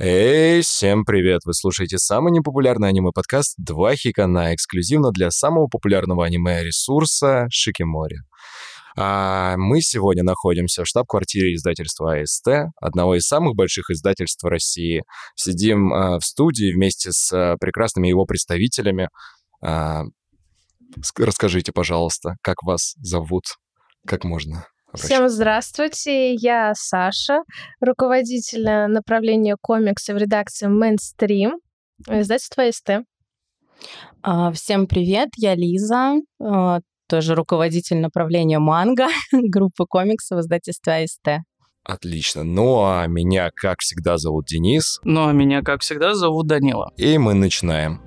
Эй, всем привет! Вы слушаете самый непопулярный аниме-подкаст «Два хикана» эксклюзивно для самого популярного аниме-ресурса Шикимори. А мы сегодня находимся в штаб-квартире издательства АСТ, одного из самых больших издательств России. Сидим а, в студии вместе с а, прекрасными его представителями. А, расскажите, пожалуйста, как вас зовут? Как можно? Всем здравствуйте, я Саша, руководитель направления комикса в редакции Mainstream, издательства СТ. Всем привет, я Лиза, тоже руководитель направления манго группы комиксов издательства СТ. Отлично. Ну а меня, как всегда, зовут Денис. Ну а меня, как всегда, зовут Данила. И мы начинаем.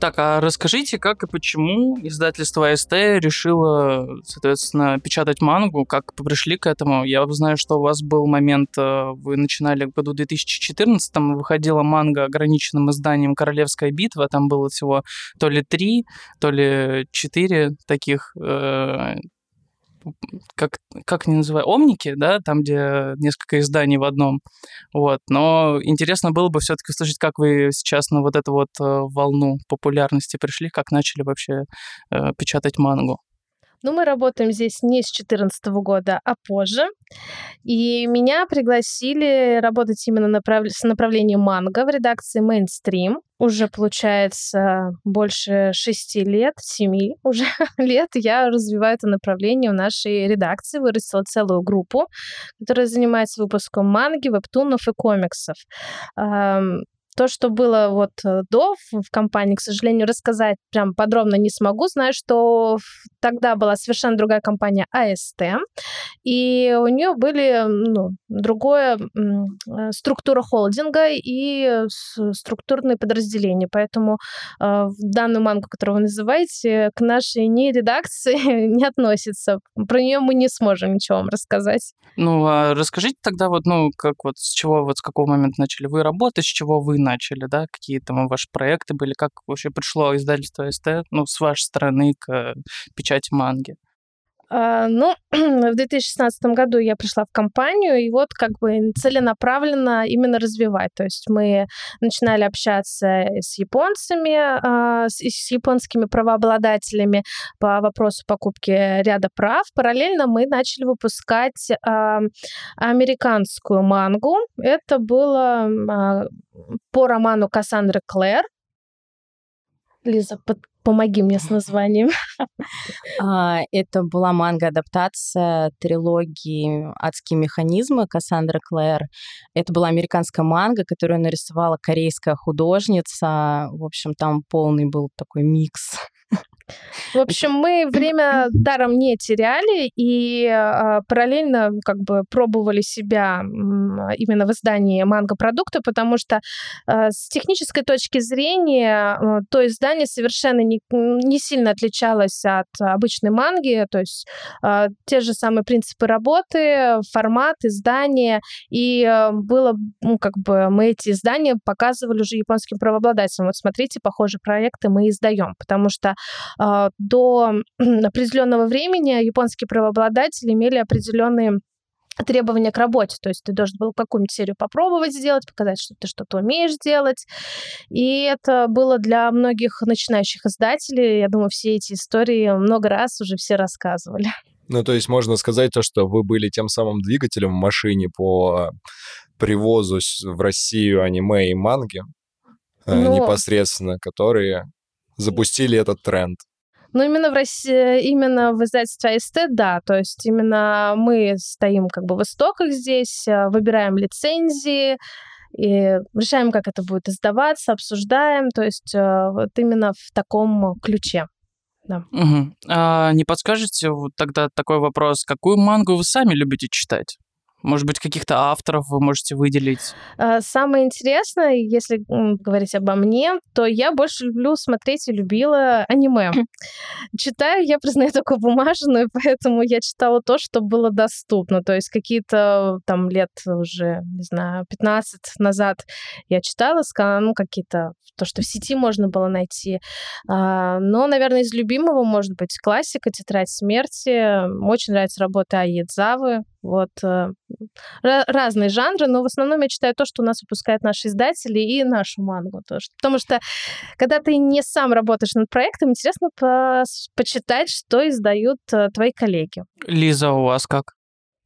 Так, а расскажите, как и почему издательство АСТ решило, соответственно, печатать мангу, как пришли к этому? Я знаю, что у вас был момент, э, вы начинали в году 2014, там выходила манга ограниченным изданием «Королевская битва», там было всего то ли три, то ли четыре таких э, как, как они называют, омники, да, там, где несколько изданий в одном, вот, но интересно было бы все-таки услышать, как вы сейчас на вот эту вот э, волну популярности пришли, как начали вообще э, печатать мангу. Ну, мы работаем здесь не с 2014 года, а позже. И меня пригласили работать именно направ... с направлением манго в редакции Mainstream. Уже, получается, больше шести лет, семи уже лет я развиваю это направление в нашей редакции. Вырастила целую группу, которая занимается выпуском манги, вебтунов и комиксов. То, что было вот э, до в компании, к сожалению, рассказать прям подробно не смогу. Знаю, что тогда была совершенно другая компания АСТ, и у нее были ну, другое э, структура холдинга и структурные подразделения. Поэтому э, данную мангу, которую вы называете, к нашей не редакции не относится. Про нее мы не сможем ничего вам рассказать. Ну, а расскажите тогда вот, ну, как вот с чего, вот с какого момента начали вы работать, с чего вы начали, да, какие там ваши проекты были, как вообще пришло издательство СТ, ну, с вашей стороны к печати манги? А, ну, в 2016 году я пришла в компанию, и вот как бы целенаправленно именно развивать. То есть мы начинали общаться с японцами, а, с, японскими правообладателями по вопросу покупки ряда прав. Параллельно мы начали выпускать а, американскую мангу. Это было по роману Кассандры Клэр. Лиза, под, Помоги мне с названием. А, это была манга-адаптация трилогии «Адские механизмы» Кассандры Клэр. Это была американская манга, которую нарисовала корейская художница. В общем, там полный был такой микс в общем, мы время даром не теряли и э, параллельно как бы пробовали себя именно в издании манго-продукта, потому что э, с технической точки зрения э, то издание совершенно не, не сильно отличалось от обычной манги, то есть те же самые принципы работы, формат издания, и было, ну, как бы мы эти издания показывали уже японским правообладателям. Вот смотрите, похожие проекты мы издаем, потому что а, до определенного времени японские правообладатели имели определенные требования к работе. То есть ты должен был какую-нибудь серию попробовать сделать, показать, что ты что-то умеешь делать. И это было для многих начинающих издателей. Я думаю, все эти истории много раз уже все рассказывали. Ну, то есть можно сказать то, что вы были тем самым двигателем в машине по привозу в Россию аниме и манги, э, Но... непосредственно, которые запустили этот тренд. Ну, именно в России, именно в издательстве АСТ, да, то есть именно мы стоим как бы в истоках здесь, э, выбираем лицензии, и решаем, как это будет издаваться, обсуждаем, то есть э, вот именно в таком ключе. Да. Угу. А не подскажете вот тогда такой вопрос, какую мангу вы сами любите читать? Может быть, каких-то авторов вы можете выделить? А, самое интересное, если говорить обо мне, то я больше люблю смотреть и любила аниме. Читаю я, признаю, только бумажную, поэтому я читала то, что было доступно. То есть какие-то там лет уже, не знаю, 15 назад я читала, ну, какие-то, то, что в сети можно было найти. А, но, наверное, из любимого может быть классика «Тетрадь смерти». Очень нравится работа Аидзавы. Вот э, разные жанры, но в основном я читаю то, что у нас выпускают наши издатели и нашу мангу тоже. Потому что когда ты не сам работаешь над проектом, интересно по почитать, что издают э, твои коллеги. Лиза, у вас как?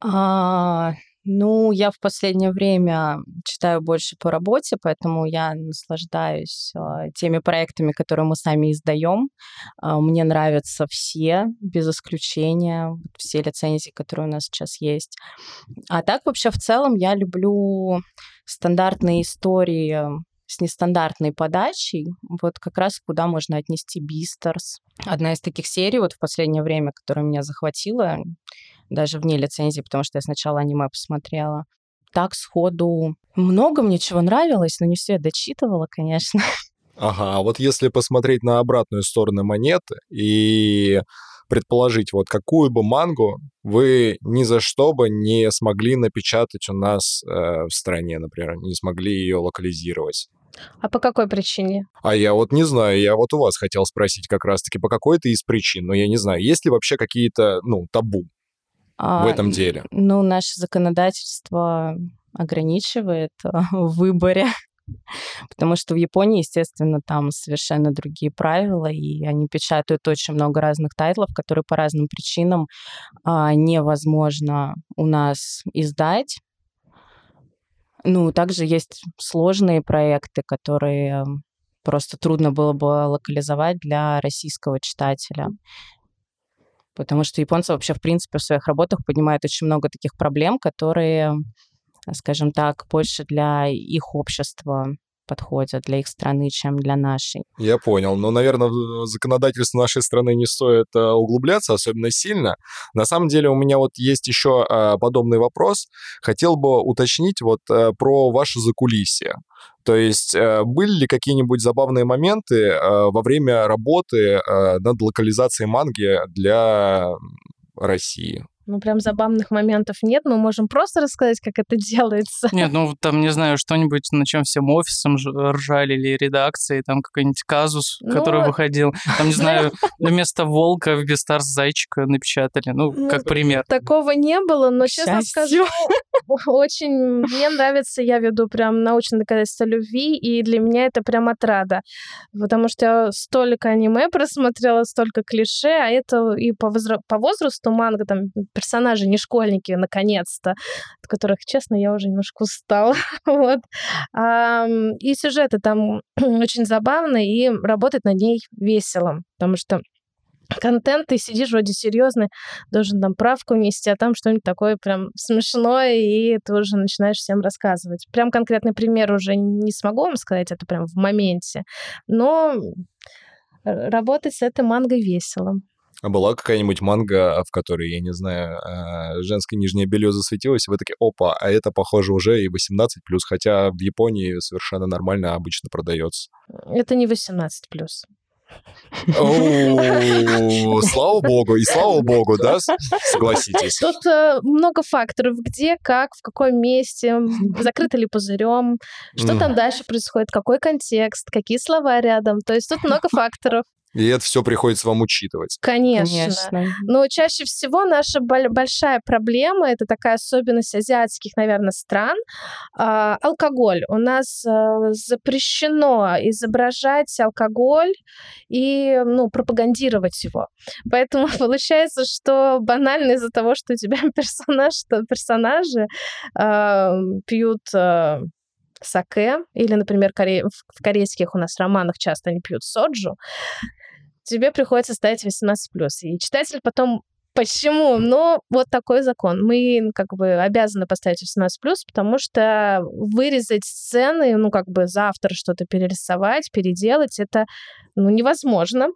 А, ну, я в последнее время читаю больше по работе, поэтому я наслаждаюсь э, теми проектами, которые мы сами издаем. Э, мне нравятся все, без исключения, все лицензии, которые у нас сейчас есть. А так вообще в целом я люблю стандартные истории с нестандартной подачей, вот как раз куда можно отнести Бистерс. Одна из таких серий вот в последнее время, которая меня захватила, даже вне лицензии, потому что я сначала аниме посмотрела. Так сходу много мне чего нравилось, но не все я дочитывала, конечно. Ага, а вот если посмотреть на обратную сторону монеты и предположить, вот какую бы мангу вы ни за что бы не смогли напечатать у нас э, в стране, например, не смогли ее локализировать. А по какой причине? А я вот не знаю, я вот у вас хотел спросить как раз-таки по какой-то из причин, но я не знаю, есть ли вообще какие-то, ну, табу в этом деле? Ну, наше законодательство ограничивает в выборе, потому что в Японии, естественно, там совершенно другие правила, и они печатают очень много разных тайтлов, которые по разным причинам а, невозможно у нас издать. Ну, также есть сложные проекты, которые просто трудно было бы локализовать для российского читателя потому что японцы вообще, в принципе, в своих работах поднимают очень много таких проблем, которые, скажем так, больше для их общества подходят для их страны, чем для нашей. Я понял. Но, наверное, в законодательство нашей страны не стоит э, углубляться особенно сильно. На самом деле у меня вот есть еще э, подобный вопрос. Хотел бы уточнить вот э, про ваше закулисье. То есть были ли какие-нибудь забавные моменты во время работы над локализацией манги для России? Ну, прям забавных моментов нет, мы можем просто рассказать, как это делается. Нет, ну, там, не знаю, что-нибудь, на чем всем офисом ржали или редакции, там какой-нибудь казус, ну, который выходил. Там, не знаю, вместо волка в Бестарс зайчика напечатали, ну, ну, как пример. Такого не было, но, честно скажу, очень мне нравится, я веду прям научное доказательство любви, и для меня это прям отрада, потому что я столько аниме просмотрела, столько клише, а это и по, возра- по возрасту манга там персонажи, не школьники, наконец-то, от которых, честно, я уже немножко устала. вот. И сюжеты там очень забавные, и работать над ней весело, потому что контент, ты сидишь вроде серьезный, должен там правку нести, а там что-нибудь такое прям смешное, и ты уже начинаешь всем рассказывать. Прям конкретный пример уже не смогу вам сказать, это прям в моменте, но работать с этой мангой весело. А была какая-нибудь манга, в которой, я не знаю, а, женское нижнее белье засветилось, и вы такие, опа, а это, похоже, уже и 18+, хотя в Японии совершенно нормально обычно продается. Это не 18+. О, слава богу, и слава богу, да, согласитесь. Тут э, много факторов, где, как, в каком месте, закрыто ли пузырем, что там дальше происходит, какой контекст, какие слова рядом. То есть тут много факторов. И это все приходится вам учитывать. Конечно. Конечно. Но чаще всего наша большая проблема, это такая особенность азиатских, наверное, стран, э, алкоголь. У нас э, запрещено изображать алкоголь и ну, пропагандировать его. Поэтому получается, что банально из-за того, что у тебя персонаж, что персонажи э, пьют э, саке, или, например, коре... в корейских у нас романах часто они пьют соджу, тебе приходится ставить 18+. И читатель потом Почему? Ну, вот такой закон. Мы как бы обязаны поставить 18+, потому что вырезать сцены, ну, как бы завтра что-то перерисовать, переделать, это, ну, невозможно.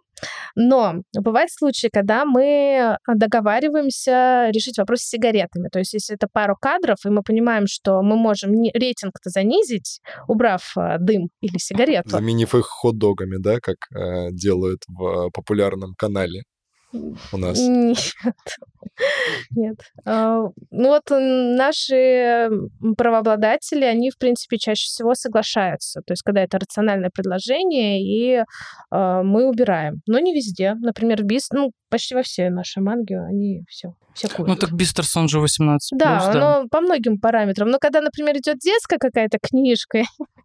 Но бывают случаи, когда мы договариваемся решить вопрос с сигаретами. То есть, если это пару кадров, и мы понимаем, что мы можем рейтинг-то занизить, убрав э, дым или сигарету. Заменив их хот-догами, да, как э, делают в популярном канале у нас? Нет. Нет. А, ну вот наши правообладатели, они, в принципе, чаще всего соглашаются. То есть, когда это рациональное предложение, и а, мы убираем. Но не везде. Например, Бист, ну, почти во все наши манги, они все, все курят. Ну, так Бистерсон же 18 Да, да, но по многим параметрам. Но когда, например, идет детская какая-то книжка,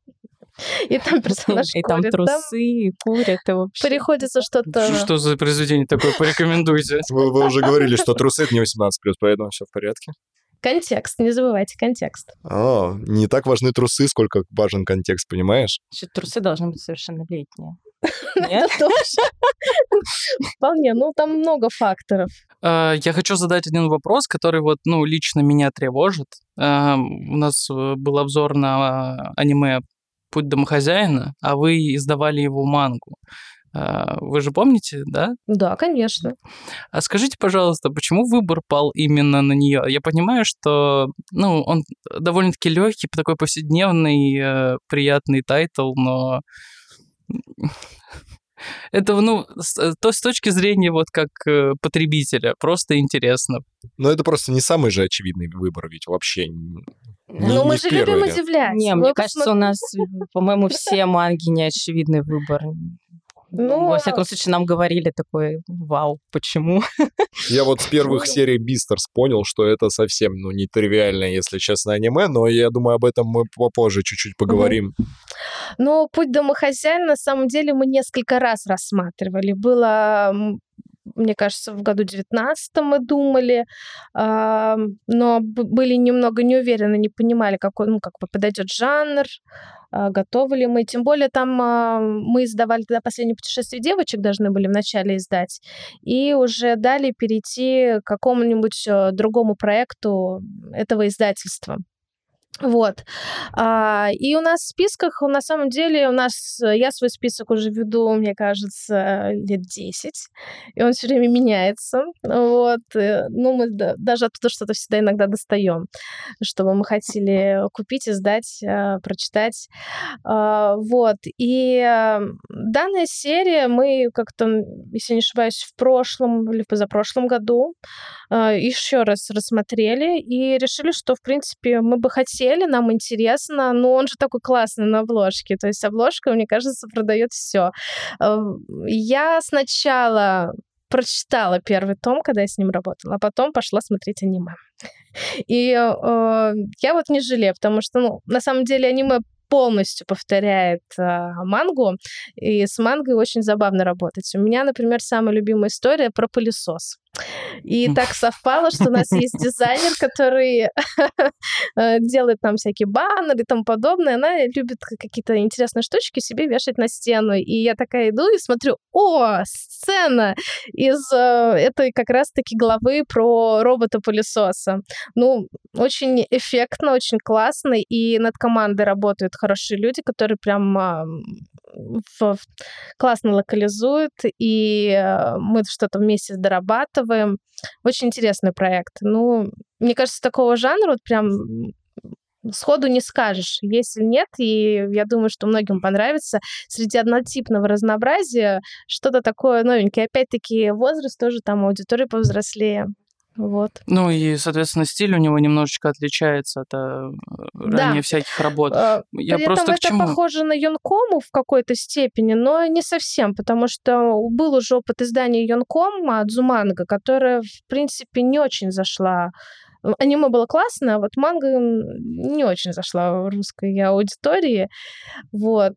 И там персонаж И там трусы, и курят, и вообще. Приходится что-то... Что за произведение такое? Порекомендуйте. Вы, уже говорили, что трусы это не 18+, поэтому все в порядке. Контекст, не забывайте контекст. О, не так важны трусы, сколько важен контекст, понимаешь? Трусы должны быть совершеннолетние. Нет? Вполне, ну там много факторов. А, я хочу задать один вопрос, который вот, ну, лично меня тревожит. А, у нас э, был обзор на аниме «Путь домохозяина», а вы издавали его мангу. А, вы же помните, да? Да, конечно. А скажите, пожалуйста, почему выбор пал именно на нее? Я понимаю, что, ну, он довольно-таки легкий, такой повседневный, э, приятный title, но это, ну, с, э, то с точки зрения вот как э, потребителя, просто интересно. Но это просто не самый же очевидный выбор, ведь вообще. Ну, мы же любим ряд. удивлять. Не, мне кажется, у нас, по-моему, все манги не очевидный выбор. Ну, во всяком случае, нам говорили такой, вау, почему? Я вот с первых серий Бистерс понял, что это совсем, ну, не тривиальное, если честно, аниме, но я думаю, об этом мы попозже чуть-чуть поговорим. Ну, «Путь домохозяина» на самом деле мы несколько раз рассматривали. Было мне кажется, в году 19 мы думали, э, но были немного не уверены, не понимали, какой, ну, как бы подойдет жанр, э, готовы ли мы. Тем более там э, мы издавали тогда «Последнее путешествие девочек», должны были вначале издать, и уже дали перейти к какому-нибудь э, другому проекту этого издательства. Вот. А, и у нас в списках, на самом деле, у нас, э, я свой список уже веду, мне кажется, лет 10, и он все время меняется. Вот. Э, ну, мы даже оттуда что-то всегда иногда достаем, чтобы мы хотели купить, издать, э, прочитать. А, вот. И данная серия мы как-то, если не ошибаюсь, в прошлом или позапрошлом году еще раз рассмотрели и решили, что, в принципе, мы бы хотели хотели, нам интересно, но он же такой классный на обложке. То есть обложка, мне кажется, продает все. Э, я сначала прочитала первый том, когда я с ним работала, а потом пошла смотреть аниме. И э, я вот не жалею, потому что, ну, на самом деле аниме полностью повторяет э, мангу, и с мангой очень забавно работать. У меня, например, самая любимая история про пылесос. И так совпало, что у нас есть дизайнер, который э, делает нам всякие баннеры и тому подобное. Она любит какие-то интересные штучки себе вешать на стену. И я такая иду и смотрю, о, сцена из э, этой как раз-таки главы про робота-пылесоса. Ну, очень эффектно, очень классно, и над командой работают хорошие люди, которые прям в, классно локализуют, и э, мы что-то вместе дорабатываем. Очень интересный проект. Ну, мне кажется, такого жанра вот прям сходу не скажешь, если нет, и я думаю, что многим понравится. Среди однотипного разнообразия что-то такое новенькое. Опять-таки, возраст тоже там аудитория повзрослее. Вот. Ну и, соответственно, стиль у него немножечко отличается от э, ранее да. всяких работ. А, Я При просто этом это чему? похоже на Юнкому в какой-то степени, но не совсем, потому что был уже опыт издания Юнкома от Зуманга, которая, в принципе, не очень зашла аниме было классно, а вот манга не очень зашла в русской аудитории. Вот.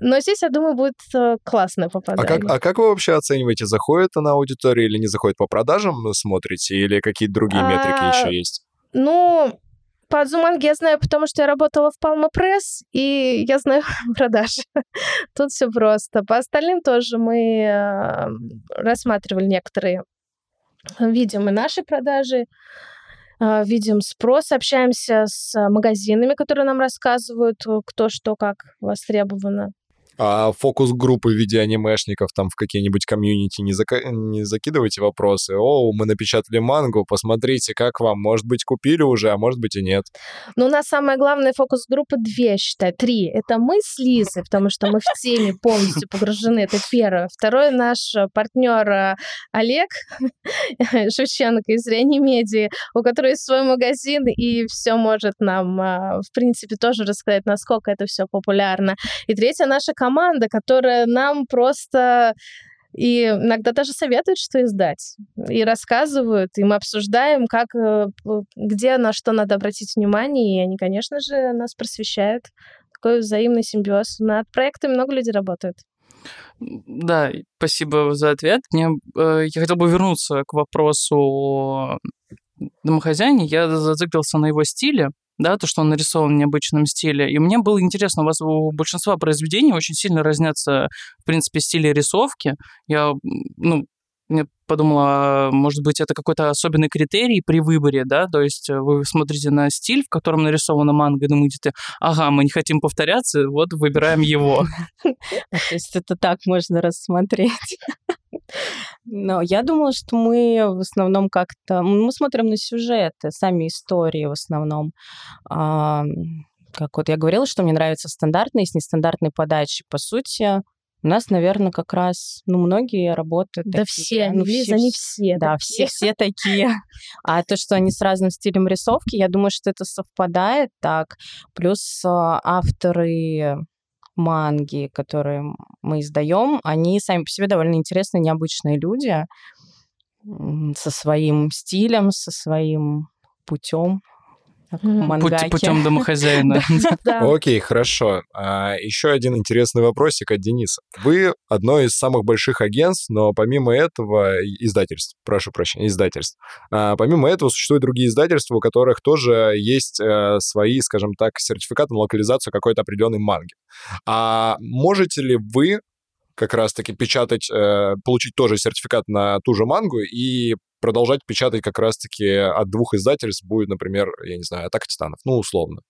Э, но здесь, я думаю, будет э, классное попадание. А как, а как вы вообще оцениваете, заходит она аудитория или не заходит по продажам, смотрите, или какие-то другие а, метрики еще есть? Ну, по Азуманге я знаю, потому что я работала в Palma Press, и я знаю продажи. Тут все просто. По остальным тоже мы э, рассматривали некоторые видим и наши продажи, а, видим спрос, общаемся с магазинами, которые нам рассказывают, э, кто что как востребовано. А фокус-группы в виде анимешников там в какие-нибудь комьюнити не, зака... не закидывайте вопросы. О, мы напечатали мангу, посмотрите, как вам. Может быть, купили уже, а может быть и нет. Ну, у нас самая главная фокус-группа две, считай, три. Это мы с Лизой, потому что мы в теме полностью погружены. Это первое. Второе, наш партнер э, Олег Шевченко из Реанимедии, у которого есть свой магазин, и все может нам, э, в принципе, тоже рассказать, насколько это все популярно. И третья наша команда команда, которая нам просто и иногда даже советуют, что издать. И рассказывают, и мы обсуждаем, как, э, где на что надо обратить внимание, и они, конечно же, нас просвещают. Такой взаимный симбиоз. Над проектами много людей работают. Да, спасибо за ответ. Мне, э, я хотел бы вернуться к вопросу о домохозяине. Я зациклился на его стиле да, то, что он нарисован в необычном стиле. И мне было интересно, у вас у большинства произведений очень сильно разнятся, в принципе, стили рисовки. Я, ну, мне подумала, может быть, это какой-то особенный критерий при выборе, да, то есть вы смотрите на стиль, в котором нарисована манга, и думаете, ага, мы не хотим повторяться, вот выбираем его. То есть это так можно рассмотреть. Но я думала, что мы в основном как-то... Мы смотрим на сюжеты, сами истории в основном. А, как вот я говорила, что мне нравятся стандартные с нестандартной подачей. По сути, у нас, наверное, как раз, ну, многие работают Да такие. все, ну, Лиза, они все Да, такие. все, все такие. А то, что они с разным стилем рисовки, я думаю, что это совпадает так. Плюс а, авторы манги, которые мы издаем, они сами по себе довольно интересные, необычные люди со своим стилем, со своим путем. Путь, путем домохозяина. Окей, хорошо. А, еще один интересный вопросик от Дениса. Вы одно из самых больших агентств, но помимо этого издательств, прошу прощения, издательств. А, помимо этого существуют другие издательства, у которых тоже есть а, свои, скажем так, сертификаты на локализацию какой-то определенной манги. А можете ли вы как раз-таки печатать, э, получить тоже сертификат на ту же мангу и продолжать печатать как раз-таки от двух издательств будет, например, я не знаю, «Атака титанов», ну, условно.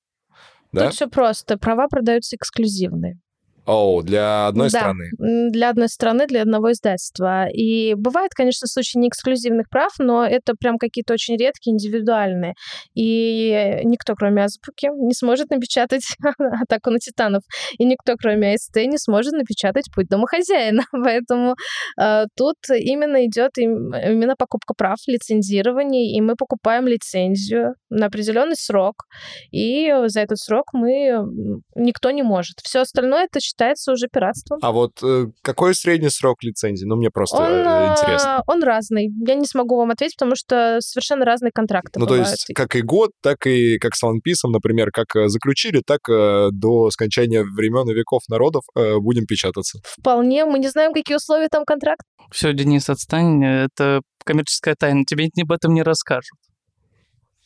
Да? Тут все просто. Права продаются эксклюзивные. О, для одной да, страны. Для одной страны, для одного издательства. И бывают, конечно, случаи не эксклюзивных прав, но это прям какие-то очень редкие, индивидуальные. И никто, кроме Азбуки, не сможет напечатать атаку на титанов. И никто, кроме АСТ, не сможет напечатать путь домохозяина. Поэтому э, тут именно идет именно покупка прав, лицензирование, и мы покупаем лицензию на определенный срок. И за этот срок мы никто не может. Все остальное это считается уже пиратством. А вот э, какой средний срок лицензии? Ну, мне просто он, э, интересно. Он разный. Я не смогу вам ответить, потому что совершенно разные контракты Ну, бывают. то есть как и год, так и как с One Piece, например, как э, заключили, так э, до скончания времен и веков народов э, будем печататься. Вполне. Мы не знаем, какие условия там контракт. Все, Денис, отстань. Это коммерческая тайна. Тебе об этом не расскажут.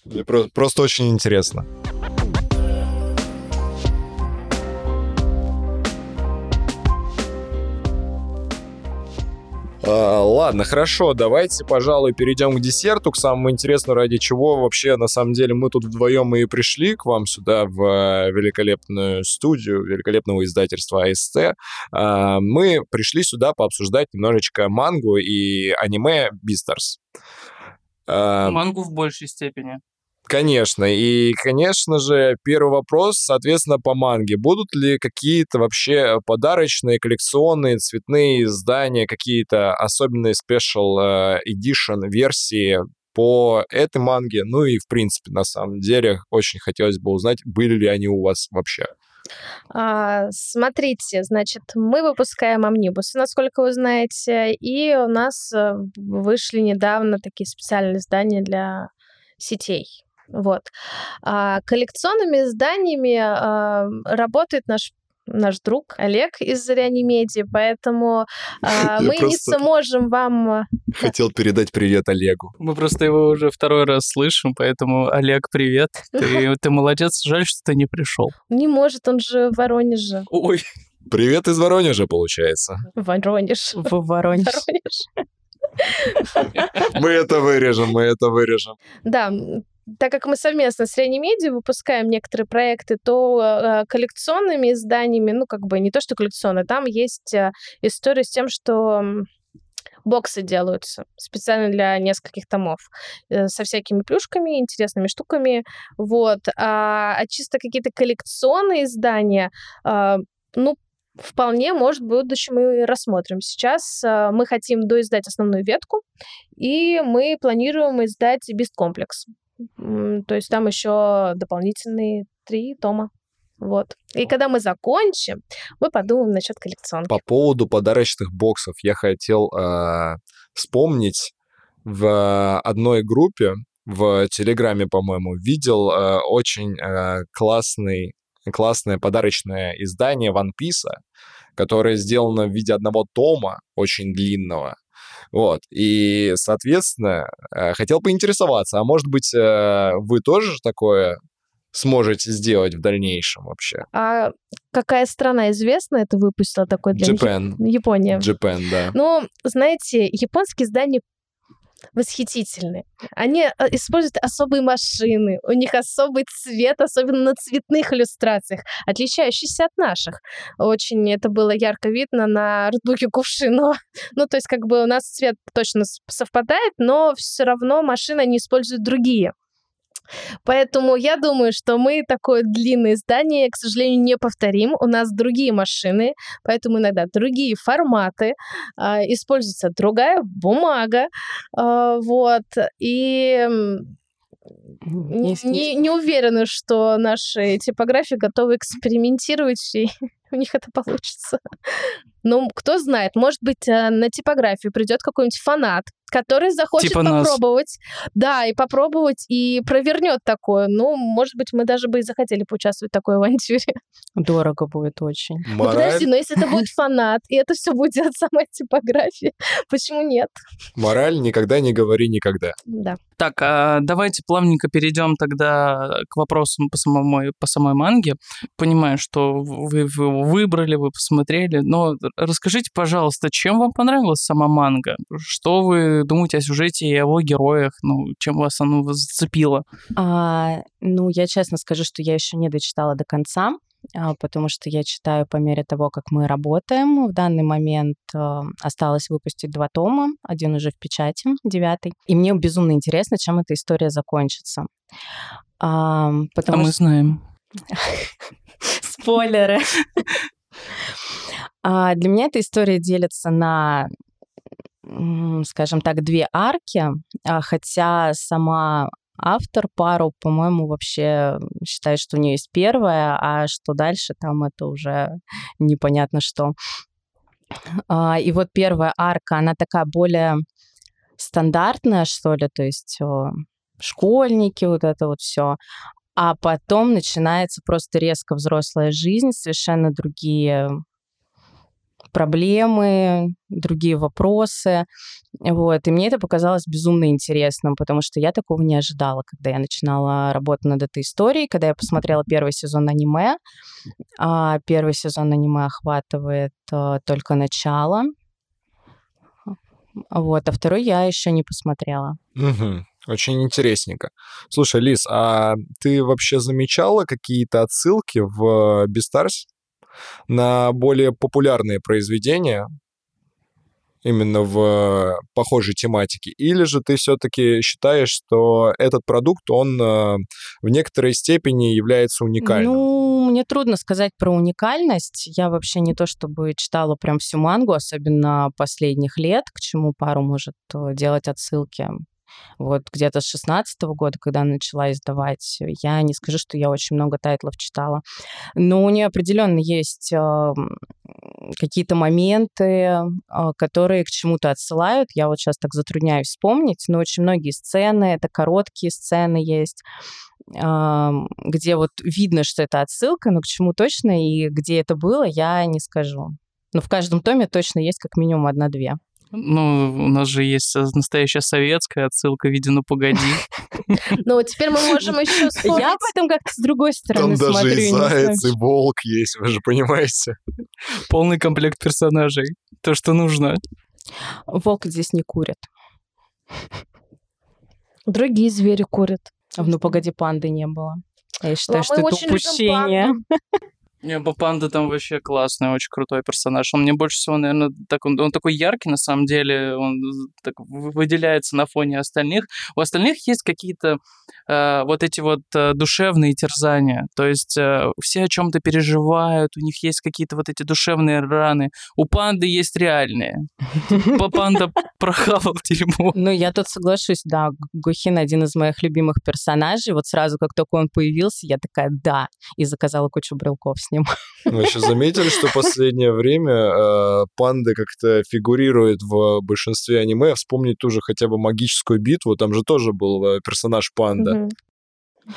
Мне про- просто очень интересно. Ладно, хорошо, давайте, пожалуй, перейдем к десерту, к самому интересному, ради чего вообще, на самом деле, мы тут вдвоем и пришли к вам сюда, в э, великолепную студию великолепного издательства АСТ. А, мы пришли сюда пообсуждать немножечко мангу и аниме Бистерс. А, Мангу в большей степени. Конечно. И, конечно же, первый вопрос, соответственно, по манге. Будут ли какие-то вообще подарочные, коллекционные, цветные издания, какие-то особенные special э, edition версии по этой манге? Ну и, в принципе, на самом деле, очень хотелось бы узнать, были ли они у вас вообще. А, смотрите, значит, мы выпускаем амнибусы, насколько вы знаете, и у нас э, вышли недавно такие специальные издания для сетей. Вот. А коллекционными изданиями а, работает наш наш друг Олег из Реанимедии, поэтому а, мы не сможем вам... Хотел передать привет Олегу. Мы просто его уже второй раз слышим, поэтому, Олег, привет. Ты, ты молодец, жаль, что ты не пришел. Не может, он же в Воронеже. Ой. Привет из Воронежа, получается. Воронеж. В Воронеж. Воронеж. Мы это вырежем, мы это вырежем. Да, так как мы совместно с Реанимедиа выпускаем некоторые проекты, то э, коллекционными изданиями, ну, как бы не то, что коллекционные, там есть э, история с тем, что боксы делаются специально для нескольких томов э, со всякими плюшками, интересными штуками, вот. А, а чисто какие-то коллекционные издания, ну, вполне, может, в будущем мы рассмотрим. Сейчас э, мы хотим доиздать основную ветку, и мы планируем издать бесткомплекс. То есть там еще дополнительные три тома. Вот. И когда мы закончим, мы подумаем насчет коллекционки. По поводу подарочных боксов я хотел э, вспомнить в одной группе в Телеграме, по-моему, видел э, очень э, классный, классное подарочное издание One Piece, которое сделано в виде одного тома, очень длинного. Вот. И, соответственно, э, хотел поинтересоваться, а может быть, э, вы тоже такое сможете сделать в дальнейшем вообще? А какая страна известна это выпустила такой для Japan. Япония. Japan, да. Ну, знаете, японские издания восхитительны. Они э, используют особые машины, у них особый цвет, особенно на цветных иллюстрациях, отличающийся от наших. Очень это было ярко видно на артбуке Кувшинова. Ну, то есть как бы у нас цвет точно совпадает, но все равно машины они используют другие. Поэтому я думаю, что мы такое длинное издание, к сожалению, не повторим. У нас другие машины, поэтому иногда другие форматы, э, используется другая бумага, э, вот, и не, не уверены, что наши типографии готовы экспериментировать, и у них это получится. Ну, кто знает, может быть, э, на типографию придет какой-нибудь фанат, который захочет Типа нас. попробовать. Да, и попробовать, и провернет такое. Ну, может быть, мы даже бы и захотели поучаствовать в такой авантюре. Дорого будет очень. Ну, подожди, но если это будет фанат, и это все будет делать сама типография, почему нет? Мораль никогда не говори никогда. Да. Так, а давайте плавненько перейдем тогда к вопросам по, самому, по самой манге. Понимаю, что вы, его выбрали, вы посмотрели, но расскажите, пожалуйста, чем вам понравилась сама манга? Что вы думаете о сюжете и о его героях? Ну, чем вас оно зацепило? А, ну, я честно скажу, что я еще не дочитала до конца, а, потому что я читаю по мере того, как мы работаем. В данный момент а, осталось выпустить два тома, один уже в печати, девятый. И мне безумно интересно, чем эта история закончится. А, потому а мы что... знаем. Спойлеры. А, Для меня эта история делится на, скажем так, две арки, а, хотя сама автор пару, по-моему, вообще считает, что у нее есть первая, а что дальше, там это уже непонятно что. А, И вот первая арка, она такая более стандартная, что ли, то есть школьники, вот это вот все. А потом начинается просто резко взрослая жизнь, совершенно другие проблемы, другие вопросы. Вот. И мне это показалось безумно интересным, потому что я такого не ожидала, когда я начинала работать над этой историей, когда я посмотрела первый сезон аниме. А первый сезон аниме охватывает а, только начало. Вот, а второй я еще не посмотрела. Очень интересненько. Слушай, Лиз, а ты вообще замечала какие-то отсылки в Beastars на более популярные произведения именно в похожей тематике? Или же ты все-таки считаешь, что этот продукт, он э, в некоторой степени является уникальным? Ну, мне трудно сказать про уникальность. Я вообще не то чтобы читала прям всю мангу, особенно последних лет, к чему пару может э, делать отсылки. Вот где-то с 16 года, когда начала издавать, я не скажу, что я очень много тайтлов читала. Но у нее определенно есть э, какие-то моменты, э, которые к чему-то отсылают. Я вот сейчас так затрудняюсь вспомнить, но очень многие сцены, это короткие сцены есть, э, где вот видно, что это отсылка, но к чему точно и где это было, я не скажу. Но в каждом томе точно есть как минимум одна-две. Ну, у нас же есть настоящая советская отсылка в виде «Ну, погоди». Ну, теперь мы можем еще Я об этом как-то с другой Там стороны даже смотрю. и не знаю, заяц, и волк есть, вы же понимаете. Полный комплект персонажей. То, что нужно. Волк здесь не курит. Другие звери курят. Ну, погоди, панды не было. Я считаю, что это упущение. панду. Не, Панда там вообще классный, очень крутой персонаж. Он мне больше всего, наверное, так, он, он такой яркий, на самом деле, он так вы- выделяется на фоне остальных. У остальных есть какие-то э, вот эти вот э, душевные терзания. То есть э, все о чем-то переживают, у них есть какие-то вот эти душевные раны. У панды есть реальные. Панда прохавал дерьмо. Ну, я тут соглашусь, да, Гухин один из моих любимых персонажей. Вот сразу, как только он появился, я такая, да, и заказала кучу брелков с ним. Вы еще заметили, что в последнее время э, панды как-то фигурируют в большинстве аниме? Вспомнить ту же хотя бы магическую битву, там же тоже был э, персонаж панда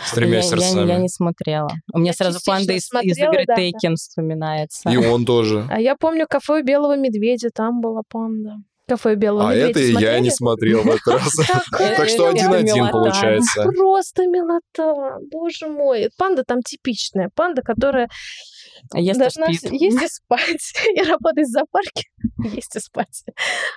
с тремя я, я- сердцами. я не смотрела. У меня Я сразу панда из, из смотрела, игры да, да. Тейкен вспоминается. И он тоже. А я помню кафе у белого медведя, там была панда. Кафе белого А это и я смотрели? не смотрел в этот раз. Так что один-один получается. Просто милота, боже мой. Панда там типичная. Панда, которая А и должна есть и спать. И работать в зоопарке, есть и спать.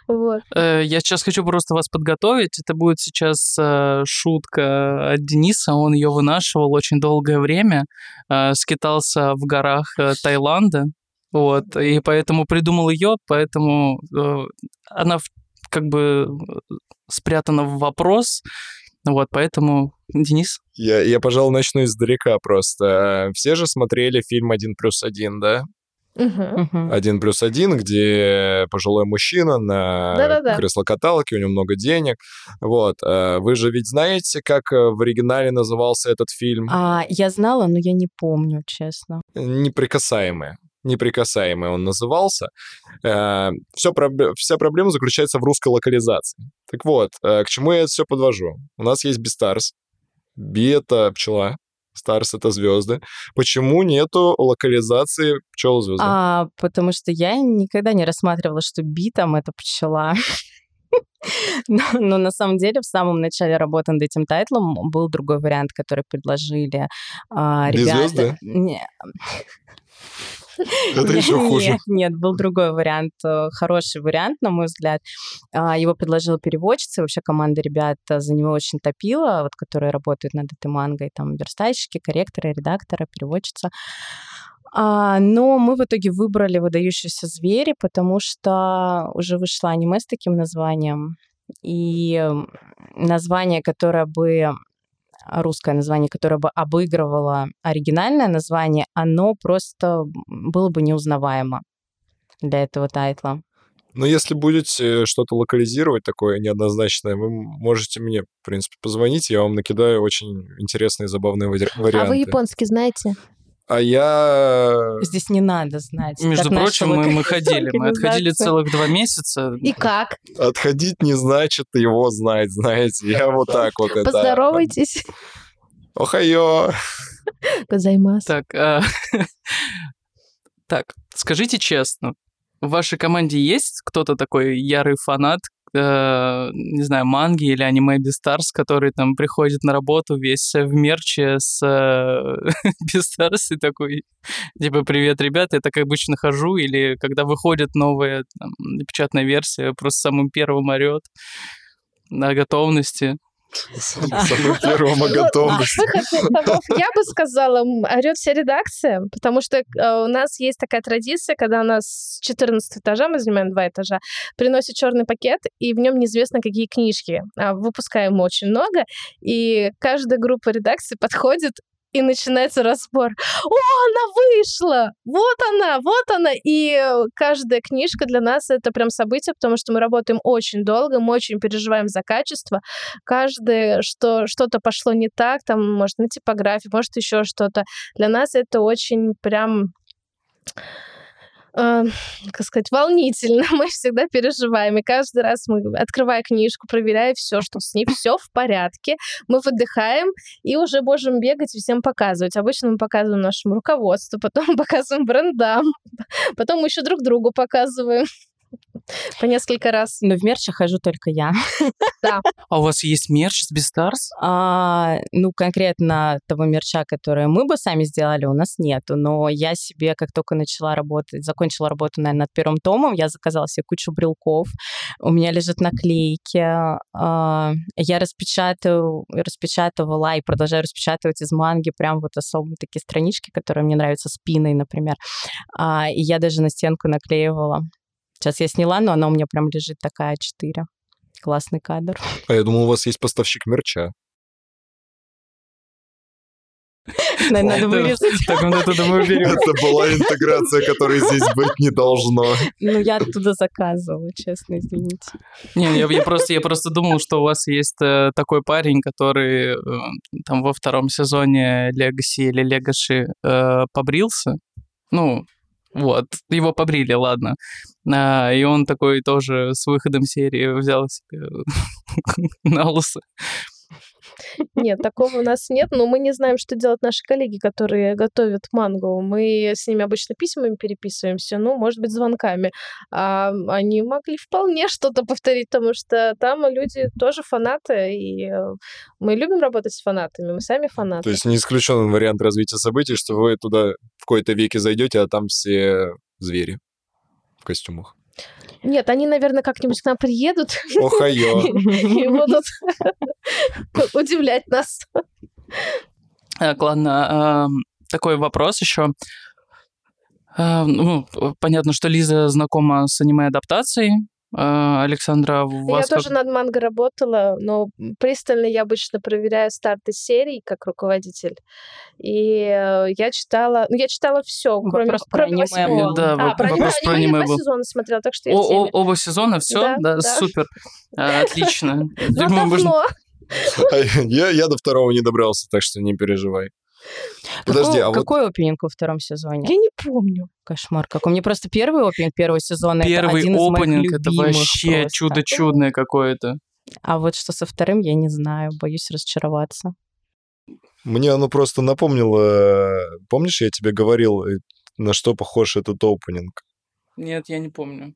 Вот. Э, Я сейчас хочу просто вас подготовить. Это будет сейчас э, шутка от Дениса. Он ее вынашивал очень долгое время. э, Скитался в горах Таиланда. Вот. И поэтому придумал ее, поэтому э, она в- как бы э, спрятана в вопрос. Вот, поэтому, Денис, Я, я, пожалуй, начну издалека просто. Все же смотрели фильм «Один плюс один», да? «Один плюс один», где пожилой мужчина на Да-да-да. кресло-каталке, у него много денег. Вот. э, Вы же ведь знаете, как э, в оригинале назывался этот фильм? А, я знала, но я не помню, честно. «Неприкасаемые». «Неприкасаемые» он назывался. Э, Все, вся проблема заключается в русской локализации. Так вот, э, к чему я это все подвожу? У нас есть Beastars. Bee — это пчела, Stars — это звезды. Почему нету локализации пчел звезды? А, потому что я никогда не рассматривала, что bee там это пчела. Но, но на самом деле в самом начале работы над этим title ом был другой вариант, который предложили а, ребята. звезды? Не, Это еще хуже. Нет, нет, был другой вариант, э, хороший вариант, на мой взгляд. А, Его предложила переводчица, вообще команда ребят э, за него очень топила, вот, которые работают над этой мангой, там, верстальщики, корректоры, редакторы, переводчица. А, но мы в итоге выбрали «Выдающиеся звери», потому что уже вышло аниме с таким названием, и название, которое бы русское название, которое бы обыгрывало оригинальное название, оно просто было бы неузнаваемо для этого тайтла. Но если будете что-то локализировать такое неоднозначное, вы можете мне, в принципе, позвонить, я вам накидаю очень интересные, забавные вари- А варианты. вы японский знаете? А я... Здесь не надо знать. между прочим, мы, мы ходили. Мы отходили целых два месяца. И как? Отходить не значит его знать, знаете. Я вот так вот это... Поздоровайтесь. Охайо! Гозаймас. Так, а, так, скажите честно, в вашей команде есть кто-то такой ярый фанат, э, не знаю, манги или аниме Бестарс, который там приходит на работу весь в мерче с э, Бестарс и такой, типа, привет, ребята, я так обычно хожу, или когда выходит новая там, печатная версия, просто самым первым орет на готовности. Самым первым того, я бы сказала, орет вся редакция, потому что э, у нас есть такая традиция, когда у нас с 14 этажа, мы занимаем два этажа, приносят черный пакет, и в нем неизвестно какие книжки. А Выпускаем очень много, и каждая группа редакции подходит и начинается разбор. О, она вышла! Вот она, вот она! И э, каждая книжка для нас это прям событие, потому что мы работаем очень долго, мы очень переживаем за качество. Каждое, что что-то пошло не так, там, может, на типографии, может, еще что-то. Для нас это очень прям э, как сказать, волнительно. Мы всегда переживаем. И каждый раз мы, открывая книжку, проверяя все, что с ней все в порядке, мы выдыхаем и уже можем бегать и всем показывать. Обычно мы показываем нашему руководству, потом показываем брендам, потом мы еще друг другу показываем. По несколько раз. Но в мерче хожу только я. А у вас есть мерч с? А, ну, конкретно того мерча, который мы бы сами сделали, у нас нету. Но я себе, как только начала работать, закончила работу, наверное, над первым томом, я заказала себе кучу брелков. У меня лежат наклейки. А, я распечатаю, распечатывала и продолжаю распечатывать из манги прям вот особые такие странички, которые мне нравятся, спиной, например. А, и я даже на стенку наклеивала. Сейчас я сняла, но она у меня прям лежит такая 4. Классный кадр. А я думал, у вас есть поставщик мерча. Наверное, надо вырезать. Так мы оттуда мы берем. Это была интеграция, которой здесь быть не должно. Ну, я оттуда заказывала, честно, извините. Не, я, я просто, я просто думал, что у вас есть э, такой парень, который э, там во втором сезоне Legacy или Legacy э, побрился. Ну, вот, его побрили, ладно. А, и он такой тоже с выходом серии взял себе на лысо. Нет, такого у нас нет, но мы не знаем, что делать наши коллеги, которые готовят мангу. Мы с ними обычно письмами переписываемся, ну, может быть, звонками. А они могли вполне что-то повторить, потому что там люди тоже фанаты, и э, мы любим работать с фанатами, мы сами фанаты. То есть не исключен вариант развития событий, что вы туда в какой-то веке зайдете, а там все звери в костюмах. Нет, они, наверное, как-нибудь к нам приедут Охайо. и будут удивлять нас. Так, ладно, ам, такой вопрос еще. А, Ну, понятно, что Лиза знакома с аниме-адаптацией. А, Александра, у Я вас как- тоже над манго работала, но пристально я обычно проверяю старты серий как руководитель. И э, я читала, ну я читала все, кроме, Вопрос про кроме аниме восьмого. Да, а, воп- про аниме, вопрос про аниме я аниме два был. сезона смотрела, так что я О- оба сезона, все? Да, Да, да. супер. А, Отлично. Но давно. А Я, я до второго не добрался, так что не переживай. Подожди, какой, а вот какой опенинг во втором сезоне? Я не помню. Кошмар какой. Мне просто первый опенинг первого сезона это Первый моих опенинг это вообще просто. чудо чудное какое-то. А вот что со вторым, я не знаю, боюсь разочароваться. мне оно просто напомнило... э, Помнишь, я тебе говорил, э, на что похож этот опенинг? Нет, я не помню.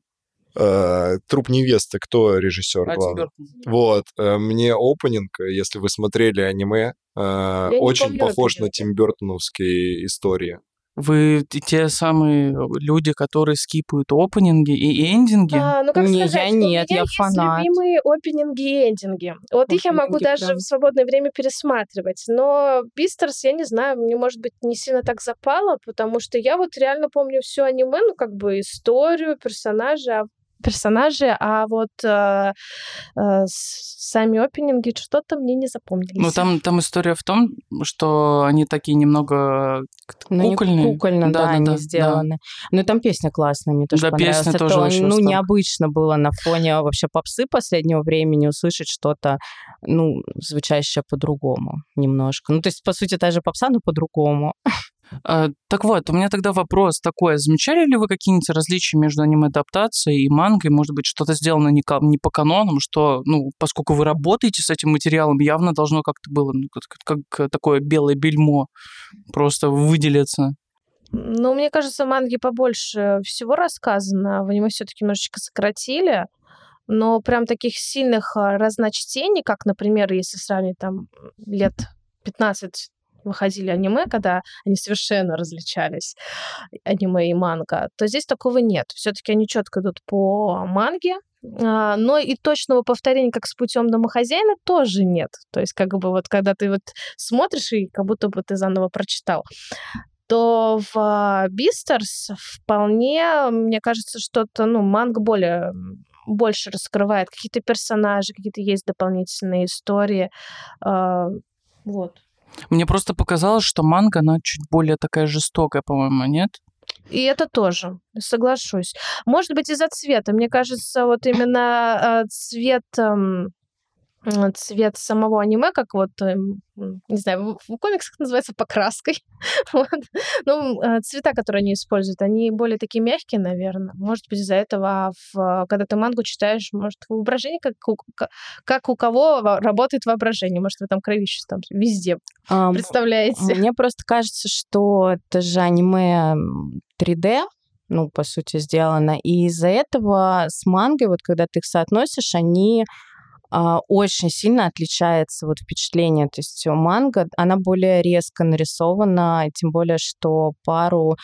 Э, Труп невесты, кто режиссер А, главный? Вот, э, мне опенинг, э, если вы смотрели аниме, э, очень помню похож на. Тим Бёртоновские истории. Вы те самые люди, которые скипают опенинги и эндинги? А, ну как Не, я сказать, нет, у меня я есть фанат. любимые опенинги и эндинги. Вот их я могу Опенинги даже прям. в свободное время пересматривать. Но Бистерс, я не знаю, мне, может быть, не сильно так запало, потому что я вот реально помню все аниме, ну как бы историю, персонажей, а персонажи, а вот э, э, сами опенинги что-то мне не запомнились. Ну, там, там история в том, что они такие немного Ну, кукольные. кукольно, да, Да-да-да, они да. сделаны. Ну, и там песня классная, мне тоже Да, понравилась. песня Это, тоже очень ну, необычно было на фоне вообще попсы последнего времени услышать что-то, ну, звучащее по-другому немножко. Ну, то есть, по сути, та же попса, но по-другому. А, так вот, у меня тогда вопрос такой. Замечали ли вы какие-нибудь различия между аниме-адаптацией и мангой? Может быть, что-то сделано не, не по канонам, что, ну, поскольку вы работаете с этим материалом, явно должно как-то было, ну, как, как такое белое бельмо просто выделиться. Ну, мне кажется, в манге побольше всего рассказано. В аниме все-таки немножечко сократили. Но прям таких сильных а, разночтений, как, например, если сравнить там лет 15 выходили аниме, когда они совершенно различались, аниме и манга, то здесь такого нет. Все-таки они четко идут по манге, а, но и точного повторения, как с путем домохозяина, тоже нет. То есть, как бы вот когда ты вот смотришь, и как будто бы ты заново прочитал то в а, Бистерс вполне, мне кажется, что-то, ну, манга более больше раскрывает какие-то персонажи, какие-то есть дополнительные истории. А, Вот. Мне просто показалось, что манга, она чуть более такая жестокая, по-моему, нет? И это тоже, соглашусь. Может быть, из-за цвета. Мне кажется, вот именно а, цвет ам, м, цвет самого аниме, как вот, м, не знаю, в, комиксах называется покраской. Вот. Ну, а, цвета, которые они используют, они более такие мягкие, наверное. Может быть, из-за этого, а в, когда ты мангу читаешь, может, воображение, как у, ка- как у кого работает воображение. Может, вы там кровищу там везде Ам, представляете. Мне просто кажется, что это же аниме м, 3D, ну, по сути, сделано. И из-за этого с мангой, вот когда ты их соотносишь, они а, очень сильно отличается вот впечатление. То есть манга, она более резко нарисована, тем более, что пару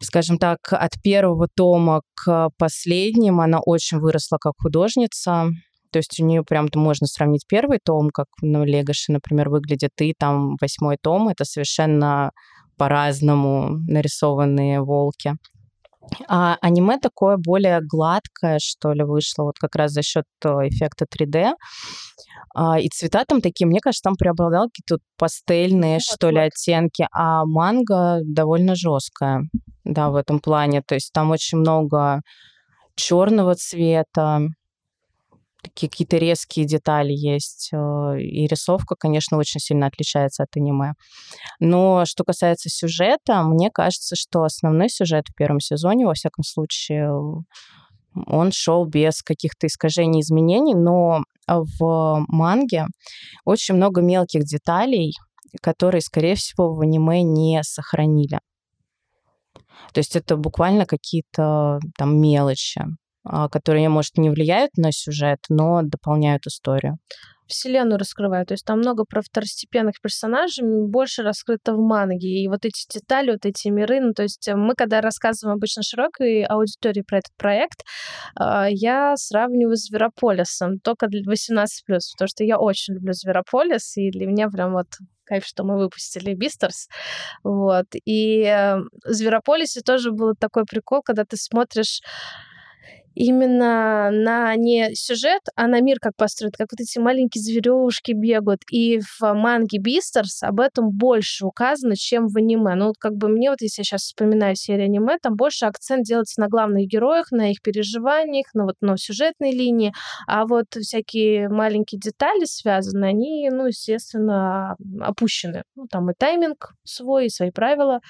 скажем так, от первого тома к последним она очень выросла как художница. То есть у нее прям можно сравнить первый том, как ну, Легоши, например, выглядит, и там восьмой том. Это совершенно по-разному нарисованные волки. А аниме такое более гладкое, что ли, вышло, вот как раз за счет э, эффекта 3D. А, и цвета там такие, мне кажется, там преобладал какие-то пастельные, вот, что ли, оттенки, а манга довольно жесткая, да, в этом плане. То есть там очень много черного цвета, какие-то резкие детали есть. Э, и рисовка, конечно, очень сильно отличается от аниме. Но что касается сюжета, мне кажется, что основной сюжет в первом сезоне, во всяком случае, он шел без каких-то искажений, изменений, но в манге очень много мелких деталей, которые, скорее всего, в аниме не сохранили. То есть это буквально какие-то там мелочи. А, которые, может, не влияют на сюжет, но дополняют историю вселенную раскрывают. То есть там много про второстепенных персонажей, больше раскрыто в манге. И вот эти детали, вот эти миры, ну, то есть мы, когда рассказываем обычно широкой аудитории про этот проект, а, я сравниваю с Зверополисом, только для 18+, потому что я очень люблю Зверополис, и для меня прям вот кайф, что мы выпустили Бистерс. Вот. И э, в Зверополисе тоже был такой прикол, когда ты смотришь именно на не сюжет, а на мир как построен, как вот эти маленькие зверюшки бегают. И в манге Бистерс об этом больше указано, чем в аниме. Ну, вот как бы мне, вот если я сейчас вспоминаю серию аниме, там больше акцент делается на главных героях, на их переживаниях, на вот на сюжетной линии, а вот всякие маленькие детали связаны, они, ну, естественно, опущены. Ну, там и тайминг свой, и свои правила,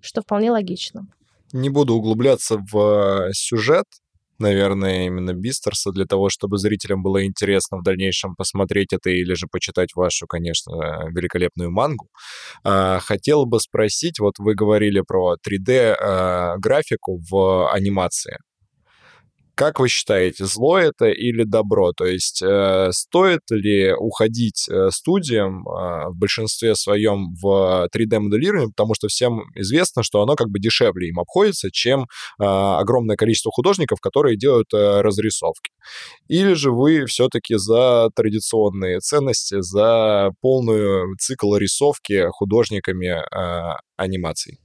что вполне логично. Не буду углубляться в сюжет, наверное, именно Бистерса для того, чтобы зрителям было интересно в дальнейшем посмотреть это или же почитать вашу, конечно, великолепную мангу. А, хотел бы спросить, вот вы говорили про 3D-графику а, в анимации. Как вы считаете, зло это или добро? То есть э, стоит ли уходить э, студиям э, в большинстве своем в 3D-моделирование, потому что всем известно, что оно как бы дешевле им обходится, чем э, огромное количество художников, которые делают э, разрисовки. Или же вы все-таки за традиционные ценности, за полную цикл рисовки художниками э, анимаций?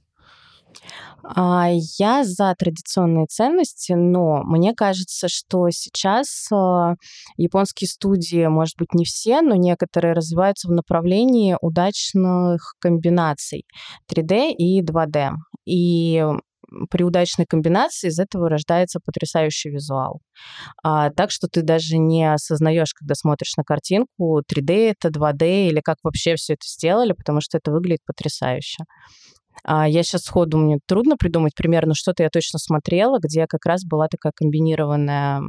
А, я за традиционные ценности, но мне кажется, что сейчас а, японские студии, может быть, не все, но некоторые развиваются в направлении удачных комбинаций 3D и 2D. И при удачной комбинации из этого рождается потрясающий визуал. А, так что ты даже не осознаешь, когда смотришь на картинку, 3D это 2D или как вообще все это сделали, потому что это выглядит потрясающе. А я сейчас сходу, мне трудно придумать примерно что-то я точно смотрела, где как раз была такая комбинированная